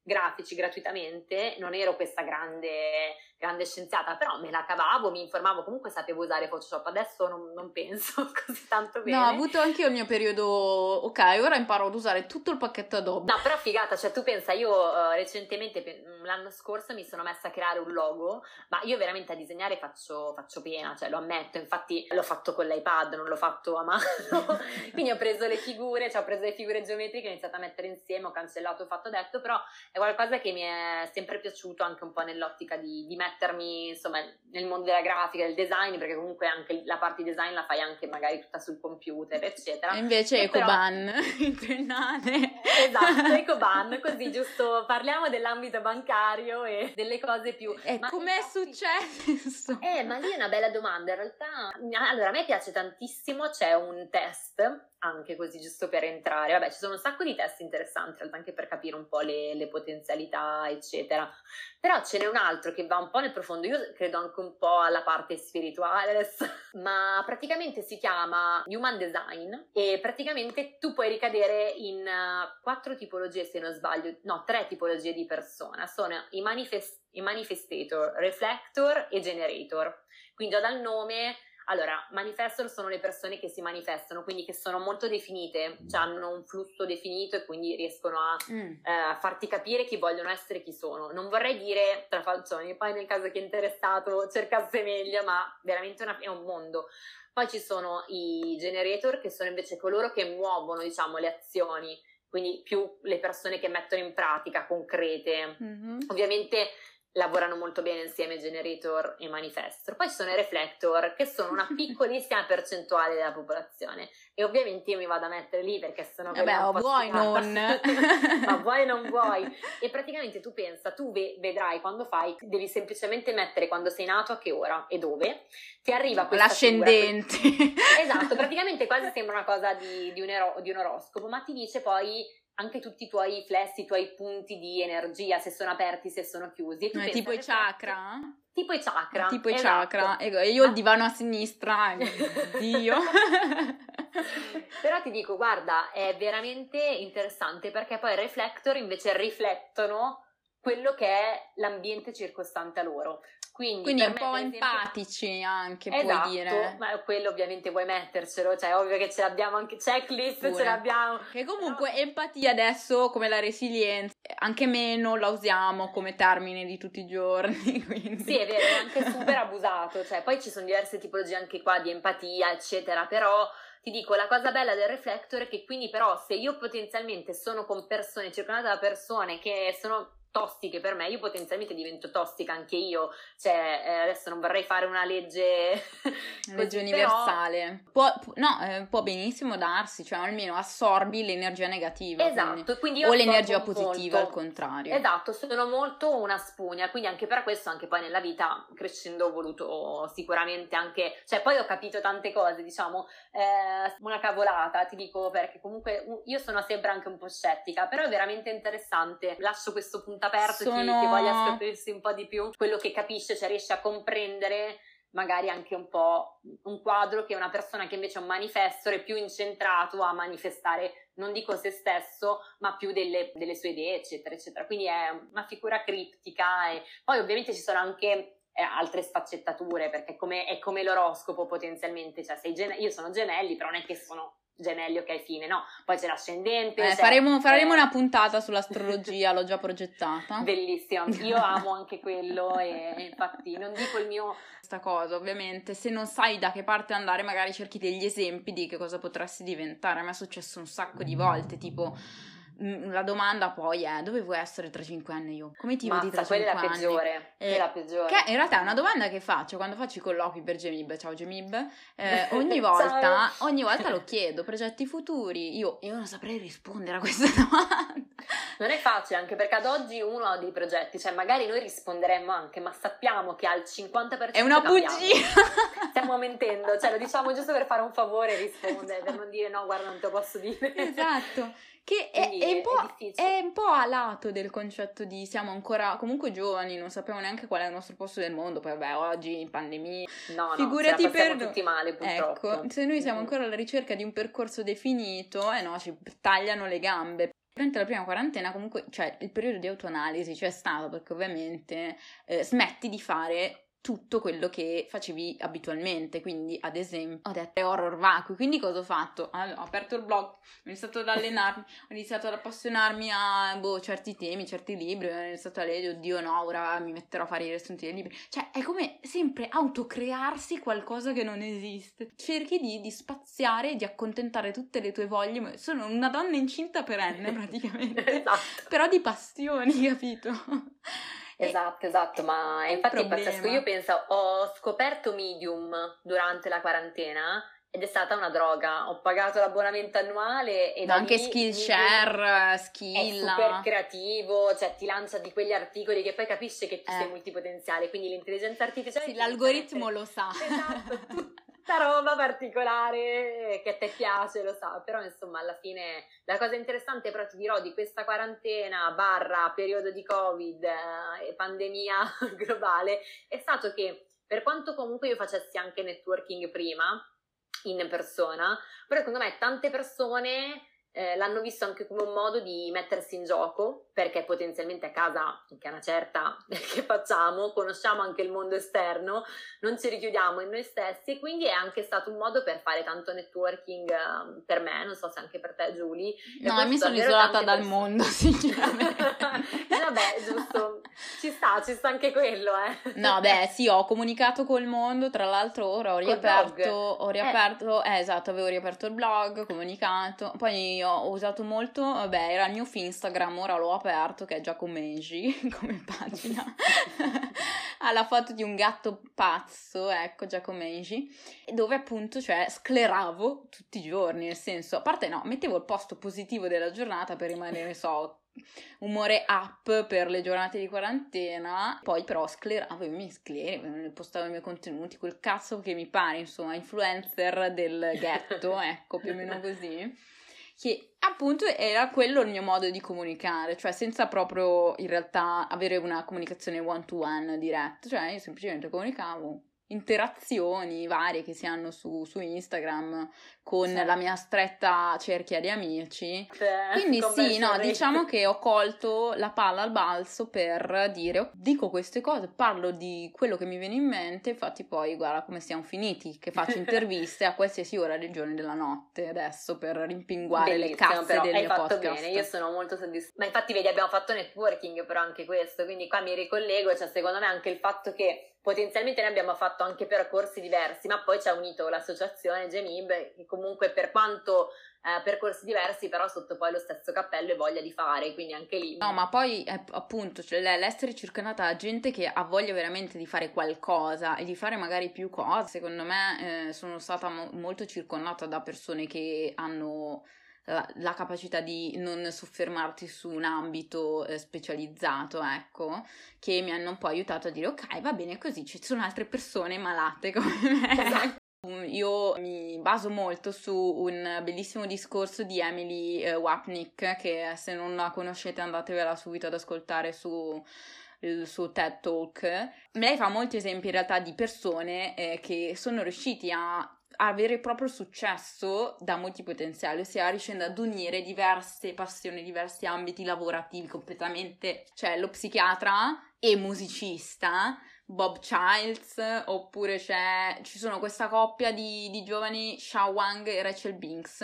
Speaker 2: grafici gratuitamente, non ero questa grande, grande scienziata, però me la cavavo, mi informavo, comunque sapevo usare Photoshop, adesso non, non penso *laughs* così tanto bene.
Speaker 1: No, ho avuto anche io il mio periodo, ok, ora imparo ad usare tutto il pacchetto Adobe.
Speaker 2: No, però figata, cioè tu pensa, io eh, recentemente, pe- l'anno scorso mi sono messa a creare un logo, ma io veramente a disegnare faccio, faccio pena, cioè lo ammetto, infatti l'ho fatto con l'iPad, non l'ho fatto a mano, *laughs* quindi ho preso le figure, cioè ho preso le figure geometriche, ho iniziato a mettere insieme, ho cancellato, ho fatto detto, però è qualcosa che mi è sempre piaciuto anche un po' nell'ottica di, di mettermi, insomma, nel mondo della grafica, del design, perché comunque anche la parte di design la fai anche magari tutta sul computer, eccetera.
Speaker 1: E invece
Speaker 2: E però-
Speaker 1: Ecoban, *laughs* in triennale.
Speaker 2: Esatto, *laughs* Ecoban, così giusto parliamo dell'ambito bancario e delle cose più...
Speaker 1: E
Speaker 2: Ma
Speaker 1: com'è
Speaker 2: infatti-
Speaker 1: successo?
Speaker 2: Eh, ma lì è una bella domanda, in realtà... Allora, a me piace tantissimo, c'è un test, anche così giusto per entrare, vabbè, ci sono un sacco di test interessanti, anche per capire un po' le, le potenzialità, eccetera. Però ce n'è un altro che va un po' nel profondo, io credo anche un po' alla parte spirituale *laughs* ma praticamente si chiama Human Design e praticamente tu puoi ricadere in eh, quattro tipologie se non sbaglio, no, tre tipologie di persona, sono i, manifest- i manifestator, reflector e generator. Quindi già dal nome allora, manifestor sono le persone che si manifestano, quindi che sono molto definite, cioè hanno un flusso definito e quindi riescono a
Speaker 1: Mm.
Speaker 2: eh, farti capire chi vogliono essere e chi sono. Non vorrei dire tra falcioni, poi nel caso che è interessato cercasse meglio, ma veramente una- è un mondo. Poi ci sono i generator, che sono invece coloro che muovono, diciamo, le azioni, quindi più le persone che mettono in pratica, concrete.
Speaker 1: Mhm.
Speaker 2: Ovviamente lavorano molto bene insieme generator e manifestor. Poi ci sono i reflector, che sono una *laughs* piccolissima percentuale della popolazione. E ovviamente io mi vado a mettere lì perché sono
Speaker 1: Vabbè,
Speaker 2: quella un
Speaker 1: vuoi non. *laughs*
Speaker 2: Ma vuoi non vuoi. E praticamente tu pensa, tu ve- vedrai quando fai, devi semplicemente mettere quando sei nato a che ora e dove. Ti arriva questa figura,
Speaker 1: L'ascendente.
Speaker 2: Esatto, praticamente quasi *laughs* sembra una cosa di, di un, ero- di un oroscopo, ma ti dice poi anche tutti i tuoi flex, i tuoi punti di energia, se sono aperti, se sono chiusi. E
Speaker 1: Eh, tipo i chakra?
Speaker 2: Tipo i chakra.
Speaker 1: Tipo i
Speaker 2: esatto.
Speaker 1: chakra. E io il divano a sinistra, *laughs* Dio.
Speaker 2: Però ti dico, guarda, è veramente interessante perché poi i reflector invece riflettono quello che è l'ambiente circostante a loro. Quindi,
Speaker 1: Quindi un po'
Speaker 2: esempio-
Speaker 1: empatici anche,
Speaker 2: Esatto,
Speaker 1: puoi dire.
Speaker 2: ma quello ovviamente vuoi mettercelo, cioè ovvio che ce l'abbiamo anche checklist,
Speaker 1: Pure.
Speaker 2: ce l'abbiamo.
Speaker 1: Che comunque empatia adesso, come la resilienza, anche meno la usiamo come termine di tutti i giorni. *laughs* Quindi.
Speaker 2: Sì, è vero, è anche super abusato, cioè poi ci sono diverse tipologie anche qua di empatia, eccetera, però ti dico, la cosa bella del reflector è che quindi però se io potenzialmente sono con persone, circondata da persone che sono tossiche per me, io potenzialmente divento tossica anche io, cioè eh, adesso non vorrei fare una legge *laughs*
Speaker 1: Una legge
Speaker 2: però-
Speaker 1: universale. Può, pu- no, eh, può benissimo darsi, cioè almeno assorbi l'energia negativa. quindi.
Speaker 2: Esatto, quindi io
Speaker 1: O l'energia positiva
Speaker 2: molto.
Speaker 1: al contrario.
Speaker 2: Esatto, sono molto una spugna, quindi anche per questo, anche poi nella vita, crescendo, ho voluto sicuramente anche, cioè poi ho capito tante cose, diciamo, eh, una cavolata, ti dico, perché comunque io sono sempre anche un po' scettica, però è veramente interessante, lascio questo punto aperto, chi,
Speaker 1: Sono-
Speaker 2: chi voglia scoprirsi un po' di più, quello che capisce, cioè riesce a comprendere magari anche un po' un quadro che una persona che invece è un manifestore è più incentrato a manifestare non dico se stesso, ma più delle, delle sue idee, eccetera, eccetera. Quindi è una figura criptica e poi ovviamente ci sono anche eh, altre sfaccettature, perché come, è come l'oroscopo potenzialmente, cioè sei gene- io sono gemelli, però non è che sono gemelli, ok, fine, no, poi c'è l'ascendente.
Speaker 1: Eh,
Speaker 2: c'è,
Speaker 1: faremo, faremo
Speaker 2: eh...
Speaker 1: una puntata *laughs* sull'astrologia, l'ho già progettata.
Speaker 2: Bellissima, *laughs* io amo anche quello e infatti non dico il mio...
Speaker 1: Questa cosa, ovviamente, se non sai da che parte andare, magari cerchi degli esempi di che cosa potresti diventare. A me è successo un sacco di volte, tipo la domanda poi è dove vuoi essere tra 5 anni io? Come ti vedi tra 5
Speaker 2: anni? quella è la peggiore,
Speaker 1: eh,
Speaker 2: la peggiore.
Speaker 1: Che in realtà è una domanda che faccio quando faccio i colloqui per Gemib, ciao Gemib, eh, *laughs* ogni, volta, ogni volta lo chiedo, progetti futuri, io, io non saprei rispondere a questa *laughs* domanda.
Speaker 2: Non è facile anche perché ad oggi uno ha dei progetti, cioè magari noi risponderemmo anche, ma sappiamo che al 50%
Speaker 1: è una bugia. *laughs*
Speaker 2: Stiamo mentendo, cioè lo diciamo giusto per fare un favore rispondere, per non dire no, guarda, non te lo posso dire.
Speaker 1: Esatto. Che è, è, un è, è, un po', a lato del concetto di siamo ancora comunque giovani, non sappiamo neanche qual è il nostro posto nel mondo. Poi, vabbè, oggi in pandemia.
Speaker 2: No,
Speaker 1: figurati
Speaker 2: no,
Speaker 1: per
Speaker 2: tutti male, purtroppo.
Speaker 1: Ecco, se noi siamo ancora alla ricerca di un percorso definito, eh no, ci tagliano le gambe. Durante la prima quarantena, comunque, cioè il periodo di autoanalisi c'è stato perché ovviamente eh, smetti di fare tutto quello che facevi abitualmente. Quindi, ad esempio, ho detto horror vacui. Quindi, cosa ho fatto? Allora, ho aperto il blog, ho iniziato ad allenarmi, ho iniziato ad appassionarmi a boh, certi temi, certi libri. Ho iniziato a leggere, oddio, no, ora mi metterò a fare i riassunti dei libri. Cioè, è come sempre autocrearsi qualcosa che non esiste. Cerchi di, di spaziare e di accontentare tutte le tue voglie. Sono una donna incinta perenne, praticamente. *laughs*
Speaker 2: esatto.
Speaker 1: Però di passioni, *laughs* capito?
Speaker 2: Esatto, esatto, ma infatti è pazzesco. Io penso, ho scoperto Medium durante la quarantena ed è stata una droga. Ho pagato l'abbonamento annuale e
Speaker 1: anche Skillshare, Skill.
Speaker 2: È super creativo, cioè ti lancia di quegli articoli che poi capisce che tu eh. sei multipotenziale, quindi l'intelligenza artificiale...
Speaker 1: Sì, l'algoritmo lo sa.
Speaker 2: Esatto, *laughs* tutta roba particolare che a te piace, lo sa, però insomma alla fine la cosa interessante però ti dirò di questa quarantena barra periodo di covid eh, e pandemia *laughs* globale è stato che per quanto comunque io facessi anche networking prima, in persona, però secondo me tante persone eh, l'hanno visto anche come un modo di mettersi in gioco, perché potenzialmente a casa, che è una certa *laughs* che facciamo, conosciamo anche il mondo esterno, non ci richiudiamo in noi stessi e quindi è anche stato un modo per fare tanto networking uh, per me, non so se anche per te Giulia.
Speaker 1: No, mi sono isolata dal persone. mondo, *laughs* sinceramente.
Speaker 2: vabbè, giusto, ci sta, ci sta anche quello, eh.
Speaker 1: No, beh, sì, ho comunicato col mondo, tra l'altro ora ho riaperto, ho eh. riaperto, eh. eh. esatto, avevo riaperto il blog, comunicato, poi ho usato molto, vabbè, era il mio Instagram, ora l'ho aperto, che è Giacomeji *laughs* come pagina. *laughs* ha la foto di un gatto pazzo, ecco, Giacomeji, dove appunto, cioè, scleravo tutti i giorni, nel senso, a parte no, mettevo il posto positivo della giornata per rimanere, so, umore up per le giornate di quarantena, poi però scleravo i miei scleri, postavo i miei contenuti, quel cazzo che mi pare, insomma, influencer del ghetto, *laughs* ecco, più o meno così che appunto era quello il mio modo di comunicare, cioè senza proprio in realtà avere una comunicazione one to one diretta, cioè io semplicemente comunicavo interazioni varie che si hanno su, su Instagram con sì. la mia stretta cerchia di amici.
Speaker 2: Sì,
Speaker 1: Quindi sì, no, diciamo *laughs* che ho colto la palla al balzo per dire, oh, dico queste cose, parlo di quello che mi viene in mente, infatti poi guarda come siamo finiti, che faccio *laughs* interviste a qualsiasi ora del giorno e della notte adesso per rimpinguare Bellissimo, le cazze del mio podcast.
Speaker 2: bene, io sono molto soddisfatta. Ma infatti vedi abbiamo fatto networking però anche questo, quindi qua mi ricollego, cioè secondo me anche il fatto che potenzialmente ne abbiamo fatto anche percorsi diversi, ma poi ci ha unito l'associazione Gemib, che comunque per quanto eh, percorsi diversi, però sotto poi lo stesso cappello e voglia di fare, quindi anche lì.
Speaker 1: No, ma poi eh, appunto, cioè, l'essere circondata da gente che ha voglia veramente di fare qualcosa e di fare magari più cose, secondo me eh, sono stata mo- molto circondata da persone che hanno la, la, capacità di non soffermarti su un ambito eh, specializzato, ecco, che mi hanno un po' aiutato a dire ok, va bene così, ci sono altre persone malate come me. Esatto. *laughs* Io mi baso molto su un bellissimo discorso di Emily eh, Wapnick, che se non la conoscete andatevela subito ad ascoltare su il suo TED Talk. Lei fa molti esempi in realtà di persone eh, che sono riusciti a avere proprio successo da multipotenziale, ossia riuscendo ad unire diverse passioni, diversi ambiti lavorativi completamente, cioè lo psichiatra e musicista Bob Childs, oppure c'è, ci sono questa coppia di, di giovani Xiao Wang e Rachel Binks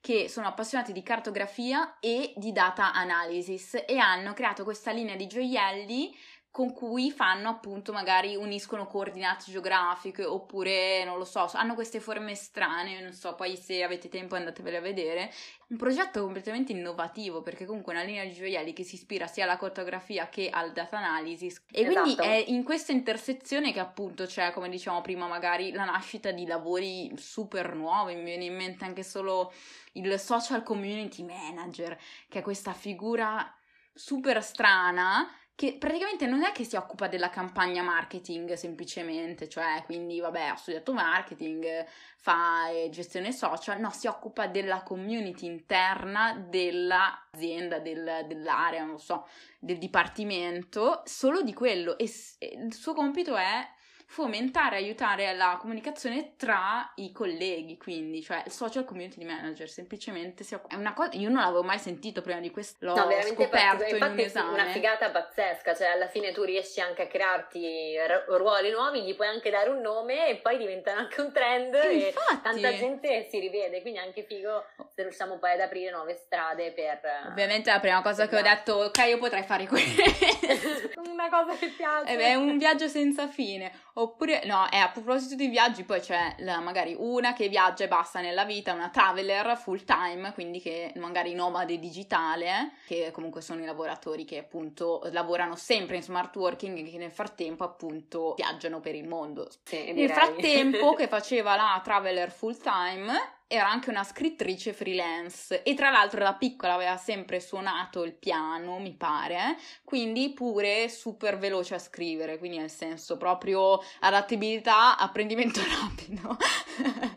Speaker 1: che sono appassionati di cartografia e di data analysis e hanno creato questa linea di gioielli con cui fanno appunto magari uniscono coordinate geografiche oppure non lo so, hanno queste forme strane, non so, poi se avete tempo andatevele a vedere. Un progetto completamente innovativo perché comunque è una linea di gioielli che si ispira sia alla cartografia che al data analysis e esatto. quindi è in questa intersezione che appunto c'è, come diciamo prima, magari la nascita di lavori super nuovi, mi viene in mente anche solo il social community manager, che è questa figura super strana che praticamente non è che si occupa della campagna marketing semplicemente, cioè quindi vabbè ha studiato marketing, fa eh, gestione social, no, si occupa della community interna dell'azienda, del, dell'area, non lo so, del dipartimento, solo di quello. E, e il suo compito è fomentare e aiutare la comunicazione tra i colleghi, quindi, cioè il social community manager, semplicemente. È una cosa, io non l'avevo mai sentito prima di questo, l'ho no, scoperto in un esame.
Speaker 2: È una figata pazzesca, cioè alla fine tu riesci anche a crearti ruoli nuovi, gli puoi anche dare un nome e poi diventano anche un trend e, e tanta gente si rivede, quindi è anche figo se riusciamo poi ad aprire nuove strade per...
Speaker 1: Ovviamente la prima cosa che ho detto, ok, io potrei fare questo. *laughs* *laughs*
Speaker 2: una cosa che piace.
Speaker 1: È un viaggio senza fine. Oppure, no, è a proposito di viaggi, poi c'è la, magari una che viaggia e basta nella vita, una traveler full time, quindi che magari nomade digitale, che comunque sono i lavoratori che appunto lavorano sempre in smart working e che nel frattempo appunto viaggiano per il mondo.
Speaker 2: Sì,
Speaker 1: nel frattempo *laughs* che faceva la traveler full time era anche una scrittrice freelance e tra l'altro da piccola aveva sempre suonato il piano, mi pare, quindi pure super veloce a scrivere, quindi nel senso proprio adattabilità, *laughs* apprendimento rapido.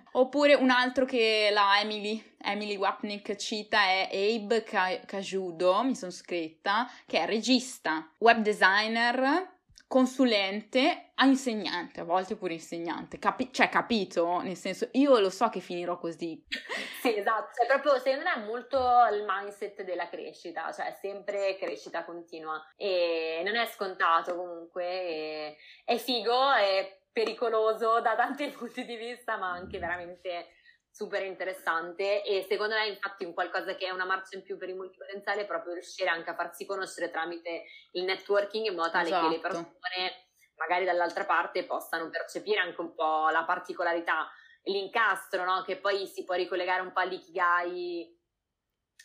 Speaker 1: *laughs* Oppure un altro che la Emily, Emily Wapnick cita è Abe Cajudo, mi sono scritta, che è regista, web designer, consulente a insegnante, a volte pure insegnante, Capi- cioè capito? Nel senso, io lo so che finirò così. *laughs*
Speaker 2: sì, esatto, cioè proprio è molto il mindset della crescita, cioè sempre crescita continua e non è scontato comunque, è figo, è pericoloso da tanti *laughs* punti di vista, ma anche veramente super interessante e secondo me infatti un qualcosa che è una marcia in più per il multipotenziale è proprio riuscire anche a farsi conoscere tramite il networking in modo tale esatto. che le esatto. persone magari dall'altra parte possano percepire anche un po' la particolarità, l'incastro, no? che poi si può ricollegare un po' all'ikigai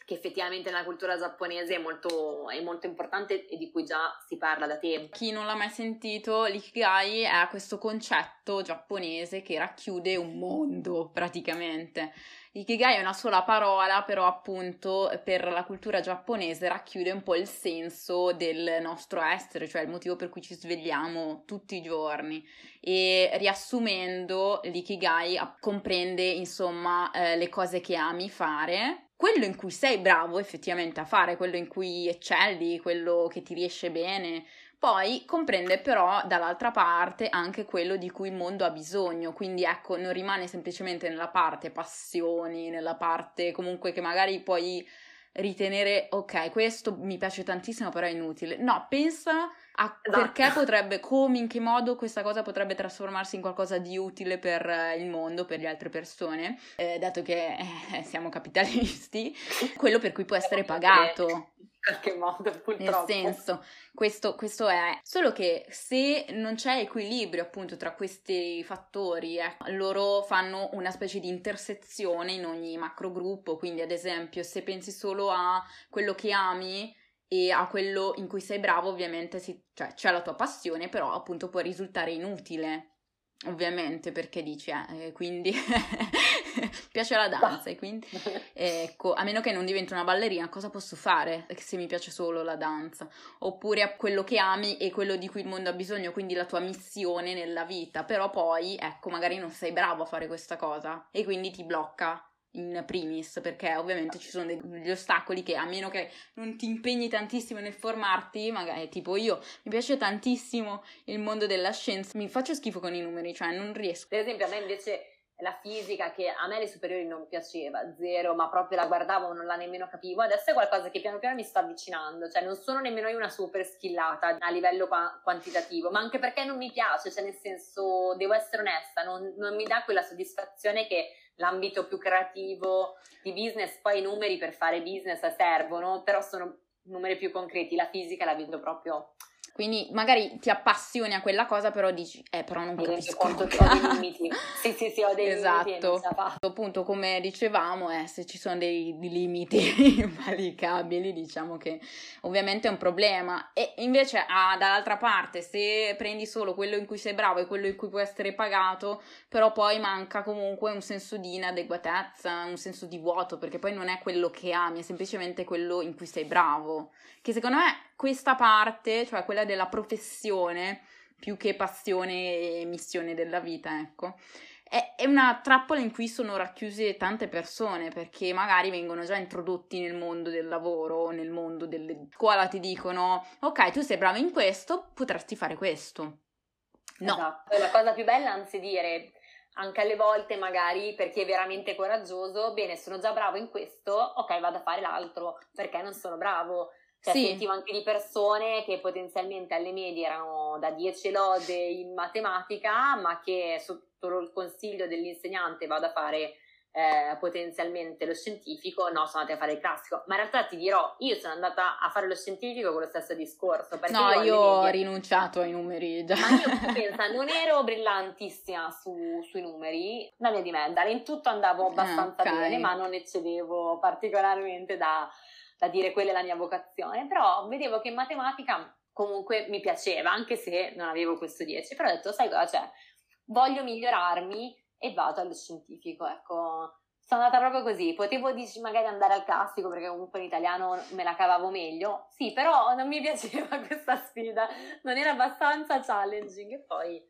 Speaker 2: che effettivamente nella cultura giapponese è molto, è molto, importante e di cui già si parla da tempo.
Speaker 1: Chi non l'ha mai sentito, l'ikigai è questo concetto giapponese che racchiude un mondo praticamente. Ikigai è una sola parola, però appunto per la cultura giapponese racchiude un po' il senso del nostro essere, cioè il motivo per cui ci svegliamo tutti i giorni. E riassumendo, l'ikigai comprende insomma eh, le cose che ami fare, quello in cui sei bravo effettivamente a fare, quello in cui eccelli, quello che ti riesce bene. Poi comprende però dall'altra parte anche quello di cui il mondo ha bisogno, quindi ecco, non rimane semplicemente nella parte passioni, nella parte comunque che magari puoi ritenere ok, questo mi piace tantissimo, però è inutile. No, pensa a esatto. perché potrebbe, come, in che modo questa cosa potrebbe trasformarsi in qualcosa di utile per eh, il mondo, per le altre persone, eh, dato che eh, siamo capitalisti, *laughs* quello per cui può essere pagato
Speaker 2: qualche modo, purtroppo.
Speaker 1: Nel senso, questo, questo, è. Solo che se non c'è equilibrio appunto tra questi fattori, eh, loro fanno una specie di intersezione in ogni macro gruppo. Quindi, ad esempio, se pensi solo a quello che ami e a quello in cui sei bravo, ovviamente si, cioè, c'è la tua passione, però appunto può risultare inutile. Ovviamente perché dici, eh, quindi *laughs* piace la danza e quindi *laughs* ecco, a meno che non diventi una ballerina, cosa posso fare se mi piace solo la danza? Oppure a quello che ami e quello di cui il mondo ha bisogno, quindi la tua missione nella vita, però poi ecco, magari non sei bravo a fare questa cosa e quindi ti blocca in primis, perché ovviamente ci sono degli ostacoli che a meno che non ti impegni tantissimo nel formarti, magari tipo io mi piace tantissimo il mondo della scienza, mi faccio schifo con i numeri, cioè non riesco.
Speaker 2: Per esempio, a me invece la fisica che a me le superiori non piaceva, zero, ma proprio la guardavo, non la nemmeno capivo. Adesso è qualcosa che piano piano mi sta avvicinando, cioè non sono nemmeno io una super skillata a livello qua- quantitativo, ma anche perché non mi piace, cioè nel senso, devo essere onesta, non, non mi dà quella soddisfazione che l'ambito più creativo di business, poi i numeri per fare business servono, però sono numeri più concreti, la fisica la vedo proprio
Speaker 1: quindi magari ti appassioni a quella cosa, però dici, eh, però non capisco.
Speaker 2: Conto che ho dei *laughs* limiti. Sì, sì, sì, ho dei
Speaker 1: esatto.
Speaker 2: limiti.
Speaker 1: Esatto. Appunto, come dicevamo, eh, se ci sono dei, dei limiti *laughs* invalicabili, diciamo che ovviamente è un problema. E invece, ah, dall'altra parte, se prendi solo quello in cui sei bravo e quello in cui puoi essere pagato, però poi manca comunque un senso di inadeguatezza, un senso di vuoto, perché poi non è quello che ami, è semplicemente quello in cui sei bravo. Che secondo me questa parte, cioè quella della professione, più che passione e missione della vita, ecco, è, è una trappola in cui sono racchiuse tante persone perché magari vengono già introdotti nel mondo del lavoro, nel mondo della scuola, ti dicono ok, tu sei bravo in questo, potresti fare questo.
Speaker 2: No. Esatto. La cosa più bella, anzi dire, anche alle volte magari per chi è veramente coraggioso, bene, sono già bravo in questo, ok, vado a fare l'altro, perché non sono bravo. Cioè, sì. sentivo anche di persone che potenzialmente alle medie erano da 10 lode in matematica, ma che sotto il consiglio dell'insegnante vado a fare eh, potenzialmente lo scientifico, no, sono andata a fare il classico. Ma in realtà ti dirò, io sono andata a fare lo scientifico con lo stesso discorso.
Speaker 1: no, io, io ho rinunciato ai numeri.
Speaker 2: Già. Ma io pensa, non ero brillantissima su, sui numeri, una via di mezza. In tutto andavo abbastanza okay. bene, ma non eccedevo particolarmente da da dire quella è la mia vocazione, però vedevo che in matematica comunque mi piaceva, anche se non avevo questo 10, però ho detto, sai cosa c'è? Voglio migliorarmi e vado allo scientifico, ecco. Sono andata proprio così, potevo dici, magari andare al classico perché comunque in italiano me la cavavo meglio, sì, però non mi *laughs* piaceva questa sfida, non era abbastanza challenging e poi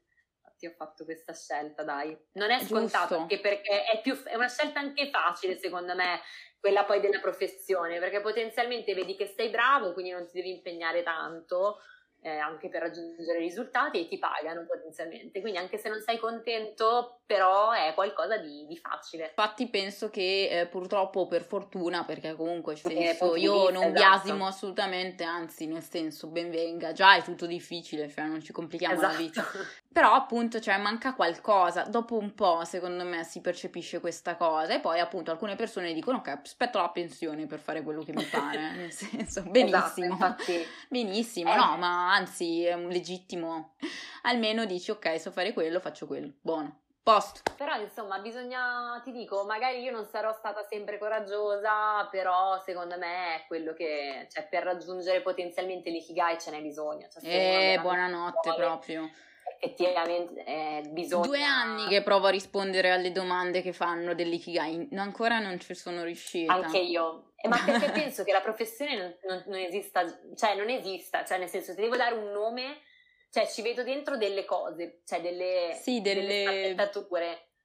Speaker 2: infatti ho fatto questa scelta, dai. Non è scontato anche perché è, più, è una scelta anche facile secondo me quella poi della professione, perché potenzialmente vedi che sei bravo, quindi non ti devi impegnare tanto eh, anche per raggiungere risultati e ti pagano potenzialmente. Quindi anche se non sei contento, però è qualcosa di, di facile.
Speaker 1: Infatti penso che eh, purtroppo per fortuna, perché comunque senso, io non esatto. biasimo assolutamente, anzi nel senso ben venga, già è tutto difficile, cioè non ci complichiamo esatto. la vita. *laughs* Però appunto cioè, manca qualcosa, dopo un po' secondo me si percepisce questa cosa e poi appunto alcune persone dicono ok aspetto la pensione per fare quello che mi *laughs* pare, nel senso benissimo, esatto, *laughs* benissimo, eh. no ma anzi è un legittimo, almeno dici ok so fare quello, faccio quello, buono. Posto.
Speaker 2: Però insomma bisogna, ti dico, magari io non sarò stata sempre coraggiosa, però secondo me è quello che, cioè per raggiungere potenzialmente l'ikigai ce n'è bisogno. Cioè,
Speaker 1: eh, buonanotte vuole, proprio.
Speaker 2: Effettivamente eh, bisogna...
Speaker 1: Due anni che provo a rispondere alle domande che fanno dell'ikigai, ancora non ci sono riuscita.
Speaker 2: Anche io, eh, ma perché *laughs* penso che la professione non, non, non, esista, cioè non esista, cioè nel senso se devo dare un nome, cioè ci vedo dentro delle cose, cioè delle,
Speaker 1: sì, delle...
Speaker 2: delle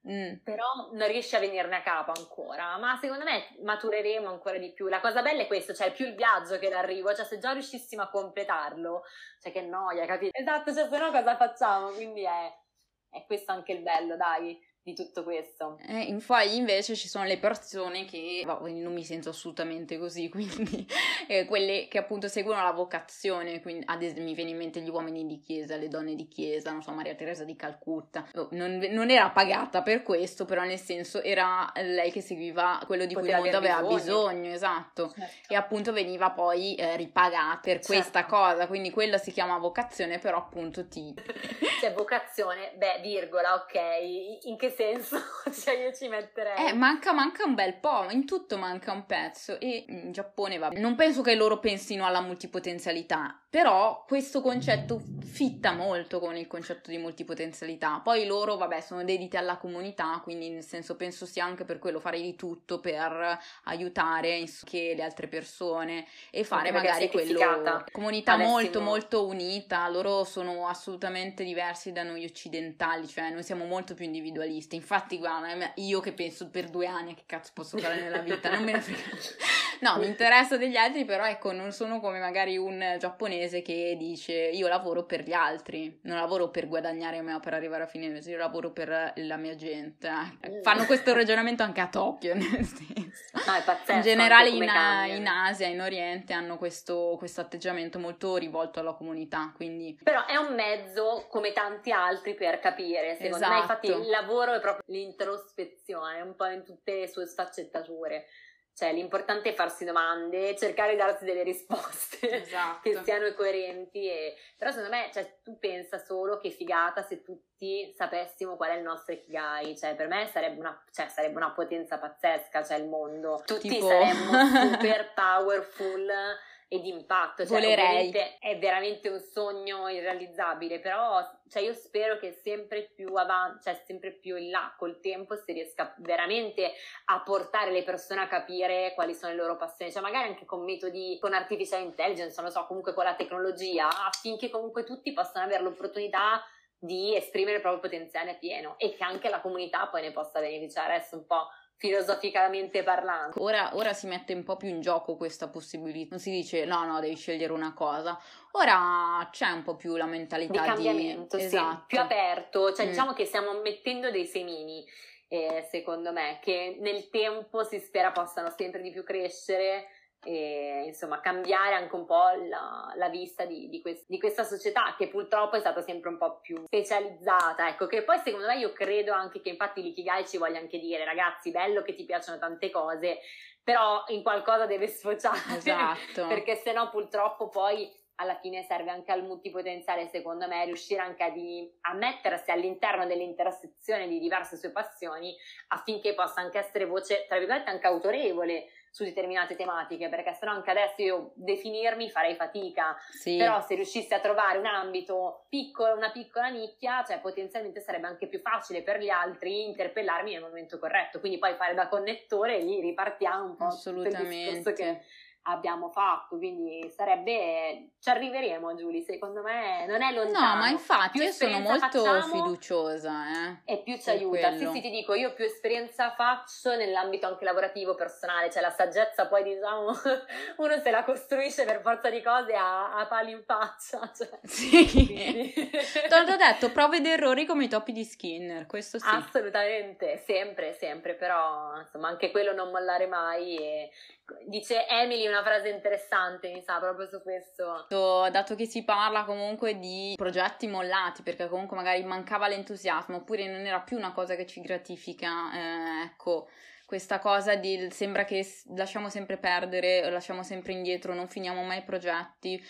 Speaker 2: Mm. Però non riesci a venirne a capo ancora, ma secondo me matureremo ancora di più. La cosa bella è questo, cioè più il viaggio che l'arrivo, cioè se già riuscissimo a completarlo, cioè che noia, capito? Esatto, cioè se no cosa facciamo? Quindi è, è questo anche il bello, dai di tutto questo.
Speaker 1: Eh, infatti invece ci sono le persone che, boh, non mi sento assolutamente così, *laughs* quindi eh, quelle che appunto seguono la vocazione, quindi ad esempio mi viene in mente gli uomini di chiesa, le donne di chiesa, non so, Maria Teresa di Calcutta, oh, non, non, era pagata per questo, però nel senso era lei che seguiva quello di Poteva cui il mondo aveva bisogno, bisogno esatto, certo. e appunto veniva poi eh, ripagata per certo. questa cosa, quindi quella si chiama vocazione, però appunto ti... *laughs*
Speaker 2: Cioè vocazione, beh, virgola, ok, in che senso? *laughs* cioè io ci metterei.
Speaker 1: Eh, manca, manca un bel po', in tutto manca un pezzo e in Giappone va Non penso che loro pensino alla multipotenzialità, però questo concetto fitta molto con il concetto di multipotenzialità. Poi loro, vabbè, sono dediti alla comunità, quindi nel senso penso sia anche per quello fare di tutto per aiutare anche le altre persone e fare magari quello comunità molto molto unita. Loro sono assolutamente diversi da noi occidentali, cioè noi siamo molto più individualisti. Infatti, guarda, io che penso per due anni che cazzo posso fare nella vita, non me ne frega. *laughs* No, mi interessa degli altri, però ecco, non sono come magari un giapponese mese che dice io lavoro per gli altri, non lavoro per guadagnare me o per arrivare a fine mese, io lavoro per la mia gente. Eh. Fanno questo *laughs* ragionamento anche a Tokyo, *laughs* nel senso.
Speaker 2: No, è pazzesco.
Speaker 1: In generale in, in, Asia, in Oriente hanno questo, questo atteggiamento molto rivolto alla comunità, quindi...
Speaker 2: Però è un mezzo come tanti altri per capire, secondo esatto. me infatti il lavoro è proprio l'introspezione, un po' in tutte le sue sfaccettature. Cioè, l'importante è farsi domande, cercare di darsi delle risposte *laughs* esatto. che siano coerenti. E... Però secondo me, cioè, tu pensa solo che figata se tutti sapessimo qual è il nostro Ikigai. Cioè, per me sarebbe una, cioè, sarebbe una potenza pazzesca, cioè il mondo. Tutti tipo... saremmo *laughs* super powerful e di impatto. Cioè,
Speaker 1: Volerei.
Speaker 2: È veramente un sogno irrealizzabile, però cioè, io spero che sempre più avanti, cioè sempre più in là col tempo si riesca veramente a portare le persone a capire quali sono le loro passioni, cioè magari anche con metodi, con artificial intelligence, non lo so, comunque con la tecnologia, affinché comunque tutti possano avere l'opportunità di esprimere il proprio potenziale pieno e che anche la comunità poi ne possa beneficiare. Adesso un po' filosoficamente parlando.
Speaker 1: Ora, ora, si mette un po' più in gioco questa possibilità, non si dice no, no, devi scegliere una cosa. Ora c'è un po' più la mentalità
Speaker 2: di cambiamento,
Speaker 1: di...
Speaker 2: sì, esatto. più aperto, cioè mm. diciamo che stiamo mettendo dei semini, eh, secondo me, che nel tempo si spera possano sempre di più crescere e insomma cambiare anche un po' la, la vista di, di, quest, di, questa società che purtroppo è stata sempre un po' più specializzata ecco che poi secondo me io credo anche che infatti l'ikigai ci voglia anche dire ragazzi bello che ti piacciono tante cose però in qualcosa deve sfociare esatto. *laughs* perché sennò purtroppo poi alla fine serve anche al multipotenziale, secondo me, riuscire anche a, di, a mettersi all'interno dell'intersezione di diverse sue passioni affinché possa anche essere voce, tra virgolette, anche autorevole su determinate tematiche, perché sennò anche adesso io definirmi farei fatica, sì. però se riuscissi a trovare un ambito piccolo, una piccola nicchia, cioè potenzialmente sarebbe anche più facile per gli altri interpellarmi nel momento corretto, quindi poi fare da connettore e lì ripartiamo un po'
Speaker 1: Assolutamente.
Speaker 2: che abbiamo fatto, quindi sarebbe ci arriveremo Giulia, secondo me non è lontano.
Speaker 1: No, ma infatti più io sono molto fiduciosa, eh,
Speaker 2: E più ci aiuta. Quello. Sì, sì, ti dico, io più esperienza faccio nell'ambito anche lavorativo personale, cioè la saggezza poi diciamo *laughs* uno se la costruisce per forza di cose a, a pali in faccia, *laughs* cioè.
Speaker 1: Sì. Te l'ho *laughs* detto, prove ed errori come i topi di Skinner, questo sì.
Speaker 2: Assolutamente, sempre, sempre, però insomma anche quello non mollare mai e dice Emily una frase interessante, mi sa, proprio su questo.
Speaker 1: Dato che si parla comunque di progetti mollati, perché comunque magari mancava l'entusiasmo, oppure non era più una cosa che ci gratifica, eh, ecco questa cosa di sembra che lasciamo sempre perdere, lasciamo sempre indietro, non finiamo mai i progetti.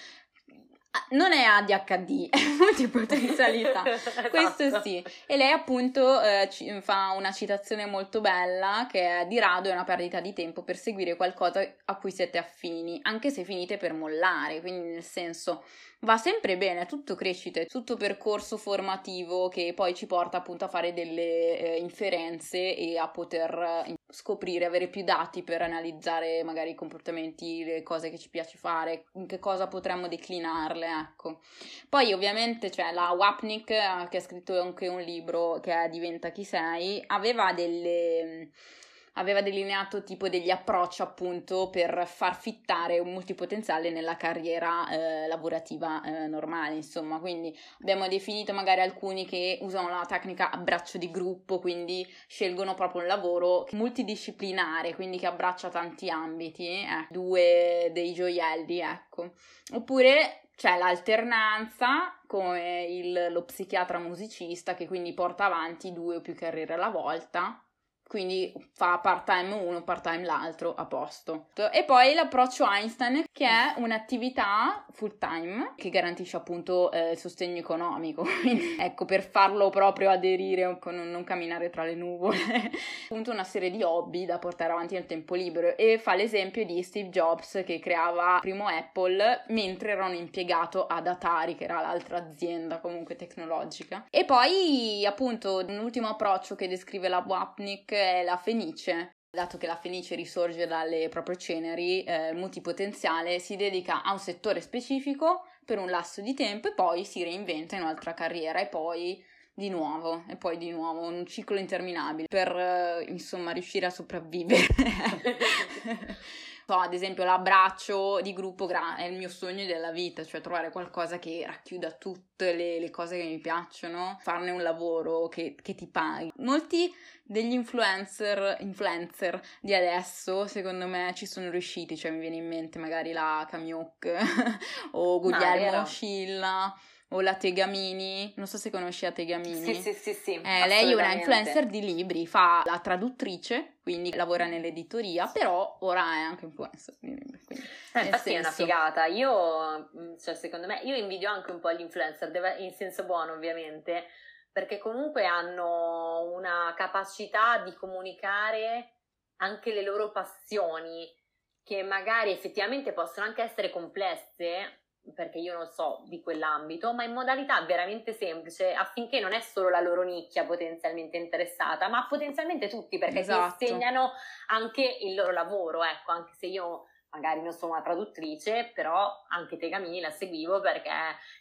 Speaker 1: Ah, non è ADHD, *laughs* è multipotenzialità, *laughs* esatto. questo sì. E lei appunto eh, fa una citazione molto bella che è di rado è una perdita di tempo per seguire qualcosa a cui siete affini, anche se finite per mollare, quindi nel senso va sempre bene, è tutto crescita, è tutto percorso formativo che poi ci porta appunto a fare delle eh, inferenze e a poter eh, scoprire, avere più dati per analizzare magari i comportamenti, le cose che ci piace fare, in che cosa potremmo declinarle, ecco. Poi ovviamente c'è la Wapnick eh, che ha scritto anche un libro che è Diventa chi sei, aveva delle aveva delineato tipo degli approcci appunto per far fittare un multipotenziale nella carriera eh, lavorativa eh, normale, insomma, quindi abbiamo definito magari alcuni che usano la tecnica abbraccio di gruppo, quindi scelgono proprio un lavoro multidisciplinare, quindi che abbraccia tanti ambiti, eh, due dei gioielli, ecco. Oppure c'è l'alternanza come il, lo psichiatra musicista che quindi porta avanti due o più carriere alla volta quindi fa part time uno, part time l'altro, a posto. E poi l'approccio Einstein, che è un'attività full time che garantisce appunto eh, il sostegno economico. *laughs* Ecco, per farlo proprio aderire non camminare tra le nuvole, *laughs* appunto una serie di hobby da portare avanti nel tempo libero. E fa l'esempio di Steve Jobs che creava primo Apple mentre era un impiegato ad Atari, che era l'altra azienda comunque tecnologica. E poi appunto un ultimo approccio che descrive la Wapnick è la Fenice. Dato che la Fenice risorge dalle proprie ceneri, eh, multipotenziale, si dedica a un settore specifico per un lasso di tempo e poi si reinventa in un'altra carriera e poi di nuovo e poi di nuovo un ciclo interminabile per eh, insomma riuscire a sopravvivere *laughs* *laughs* so, ad esempio l'abbraccio di gruppo gra- è il mio sogno della vita, cioè trovare qualcosa che racchiuda tutte le, le cose che mi piacciono, farne un lavoro che, che ti paghi. Molti degli influencer, influencer di adesso, secondo me, ci sono riusciti, cioè mi viene in mente magari la Kamiok *laughs* o Guglielmo Scilla o la Tegamini, non so se conosci la Tegamini.
Speaker 2: Sì, sì, sì, sì.
Speaker 1: Eh, lei è una influencer di libri, fa la traduttrice, quindi lavora nell'editoria, però ora è anche influencer di libri. Quindi,
Speaker 2: eh, infatti senso... è una figata. Io, mm, cioè, secondo me, io invidio anche un po' gli influencer, in senso buono ovviamente, perché comunque hanno una capacità di comunicare anche le loro passioni, che magari effettivamente possono anche essere complesse, perché io non so di quell'ambito, ma in modalità veramente semplice affinché non è solo la loro nicchia potenzialmente interessata, ma potenzialmente tutti perché esatto. ti insegnano anche il loro lavoro, ecco, anche se io magari non sono una traduttrice, però anche Tegamini la seguivo perché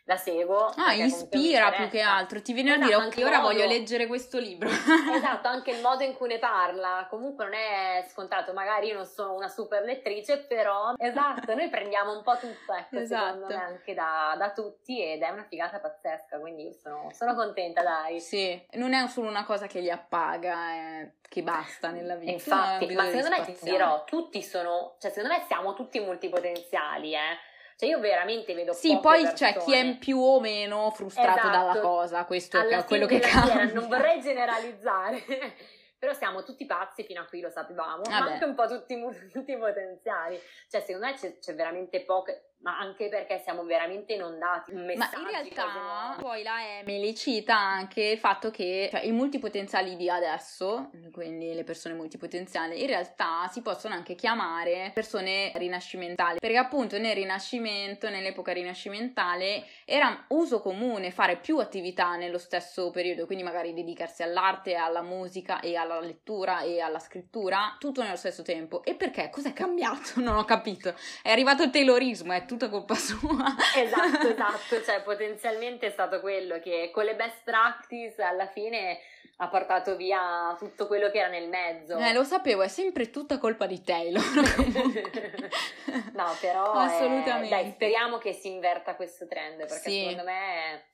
Speaker 2: la seguo.
Speaker 1: Ah, ispira più che altro, ti viene esatto, a dire ok, ora modo... voglio leggere questo libro. *laughs*
Speaker 2: esatto, *laughs* anche il modo in cui ne parla, comunque non è scontato, magari io non sono una super lettrice, però esatto, noi prendiamo un po' tutto, ecco, esatto. secondo me anche da, da, tutti ed è una figata pazzesca, quindi sono, sono contenta, dai.
Speaker 1: Sì, non è solo una cosa che li appaga, è che basta nella vita.
Speaker 2: Infatti, ma secondo me ti dirò, tutti sono, cioè secondo me siamo tutti multipotenziali, eh. Cioè io veramente vedo
Speaker 1: Sì, poi c'è chi è più o meno frustrato esatto. dalla cosa, questo Alla è quello che cambia.
Speaker 2: non vorrei generalizzare. *laughs* Però siamo tutti pazzi fino a qui, lo sapevamo, Vabbè. ma anche un po' tutti, tutti potenziali. Cioè, secondo me c'è, c'è veramente poco, ma anche perché siamo veramente inondati.
Speaker 1: Ma in realtà poi la Emily cita anche il fatto che cioè, i multipotenziali di adesso, quindi le persone multipotenziali, in realtà si possono anche chiamare persone rinascimentali, perché appunto nel Rinascimento, nell'epoca rinascimentale, era uso comune fare più attività nello stesso periodo, quindi magari dedicarsi all'arte, alla musica e alla lettura e alla scrittura, tutto nello stesso tempo. E perché? Cos'è cambiato? *laughs* Non ho capito. È arrivato il Taylorismo, è tutta colpa sua.
Speaker 2: Esatto, *laughs* esatto, cioè potenzialmente è stato quello che con le best practice alla fine ha portato via tutto quello che era nel mezzo.
Speaker 1: Eh, lo sapevo, è sempre tutta colpa di Taylor. *laughs*
Speaker 2: no, però Assolutamente. È... dai, speriamo che si inverta questo trend perché sì. secondo me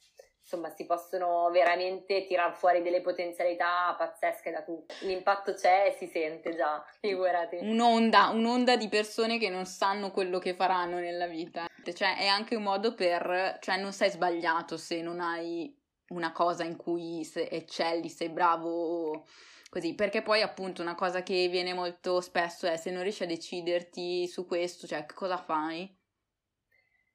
Speaker 2: insomma si possono veramente tirar fuori delle potenzialità pazzesche da tutto. L'impatto c'è e si sente già, figurati.
Speaker 1: Un'onda, un'onda di persone che non sanno quello che faranno nella vita. Cioè è anche un modo per, cioè non sei sbagliato se non hai una cosa in cui eccelli, sei bravo così, perché poi appunto una cosa che viene molto spesso è se non riesci a deciderti su questo, cioè cosa fai?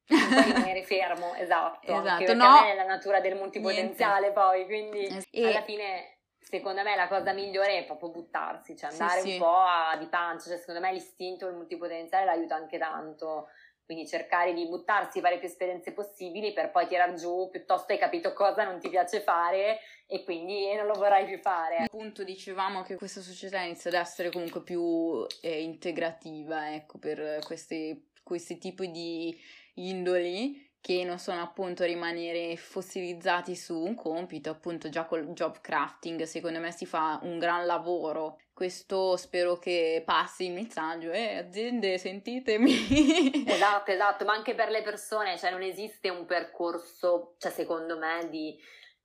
Speaker 2: Rimanere fermo, esatto. esatto. no, è la natura del multipotenziale niente. poi, quindi e... alla fine secondo me la cosa migliore è proprio buttarsi, cioè andare sì, un sì. po' a, di pancia, cioè secondo me l'istinto del multipotenziale l'aiuta anche tanto. Quindi cercare di buttarsi, fare più esperienze possibili per poi tirar giù piuttosto hai capito cosa non ti piace fare e quindi non lo vorrai più fare.
Speaker 1: Appunto dicevamo che questa società inizia ad essere comunque più eh, integrativa, ecco, per questi, questi tipi di indoli che non sono appunto rimanere fossilizzati su un compito, appunto già col job crafting secondo me si fa un gran lavoro. Questo spero che passi il messaggio, eh aziende sentitemi. *laughs*
Speaker 2: Esatto, esatto, ma anche per le persone, cioè non esiste un percorso, cioè secondo me di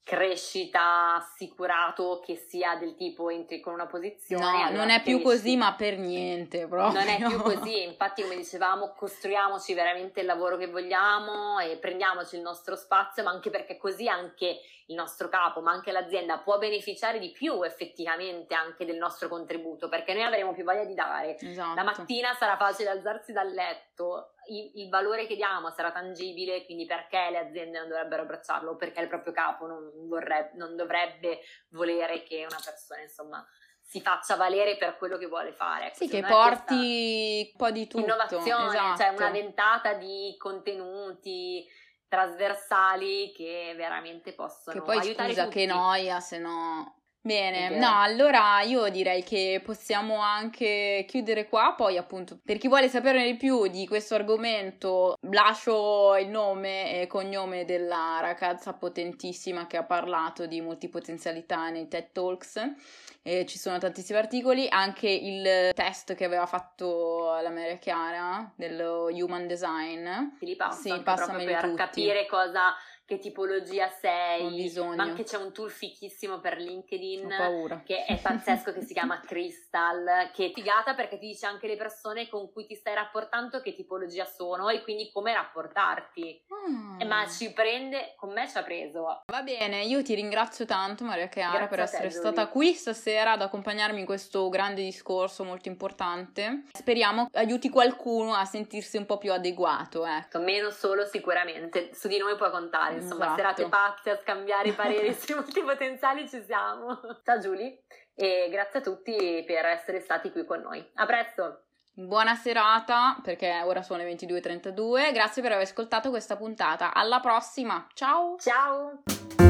Speaker 2: crescita assicurato che sia del tipo entri con una posizione.
Speaker 1: No, allora non è più così, ma per niente proprio.
Speaker 2: Non è più così, infatti come dicevamo costruiamoci veramente il lavoro che vogliamo e prendiamoci il nostro spazio, ma anche perché così anche il nostro capo, ma anche l'azienda può beneficiare di più effettivamente anche del nostro contributo, perché noi avremo più voglia di dare. Esatto. La mattina sarà facile alzarsi dal letto, il, il, valore che diamo sarà tangibile, quindi perché le aziende non dovrebbero abbracciarlo perché il proprio capo non, vorrebbe, non dovrebbe volere che una persona, insomma, si faccia valere per quello che vuole fare.
Speaker 1: Ecco, sì, che porti un po' di tutto.
Speaker 2: Innovazione, esatto. cioè una ventata di contenuti trasversali che veramente possono
Speaker 1: che poi
Speaker 2: aiutare
Speaker 1: scusa
Speaker 2: tutti.
Speaker 1: che noia se no Bene, okay. no, allora io direi che possiamo anche chiudere qua, poi appunto per chi vuole saperne di più di questo argomento lascio il nome e cognome della ragazza potentissima che ha parlato di multipotenzialità nei TED Talks, e ci sono tantissimi articoli, anche il test che aveva fatto la Maria Chiara dello Human Design.
Speaker 2: Passo sì, passameli per tutti. capire cosa che tipologia sei, ma anche c'è un tool fichissimo per LinkedIn che è pazzesco che si chiama *laughs* Crystal, che è figata perché ti dice anche le persone con cui ti stai rapportando che tipologia sono e quindi come rapportarti. Mm. Ma ci prende, con me ci ha preso.
Speaker 1: Va bene, io ti ringrazio tanto Maria Chiara Grazie per essere te, stata qui stasera ad accompagnarmi in questo grande discorso molto importante. Speriamo aiuti qualcuno a sentirsi un po' più adeguato. Ecco.
Speaker 2: Meno solo sicuramente, su di noi puoi contare insomma, esatto. serate pazze a scambiare i pareri *laughs* sui multipotenziali ci siamo. Ciao Giulia e grazie a tutti per essere stati qui con noi. A presto!
Speaker 1: Buona serata, perché ora sono le 22.32. Grazie per aver ascoltato questa puntata. Alla prossima. Ciao!
Speaker 2: Ciao!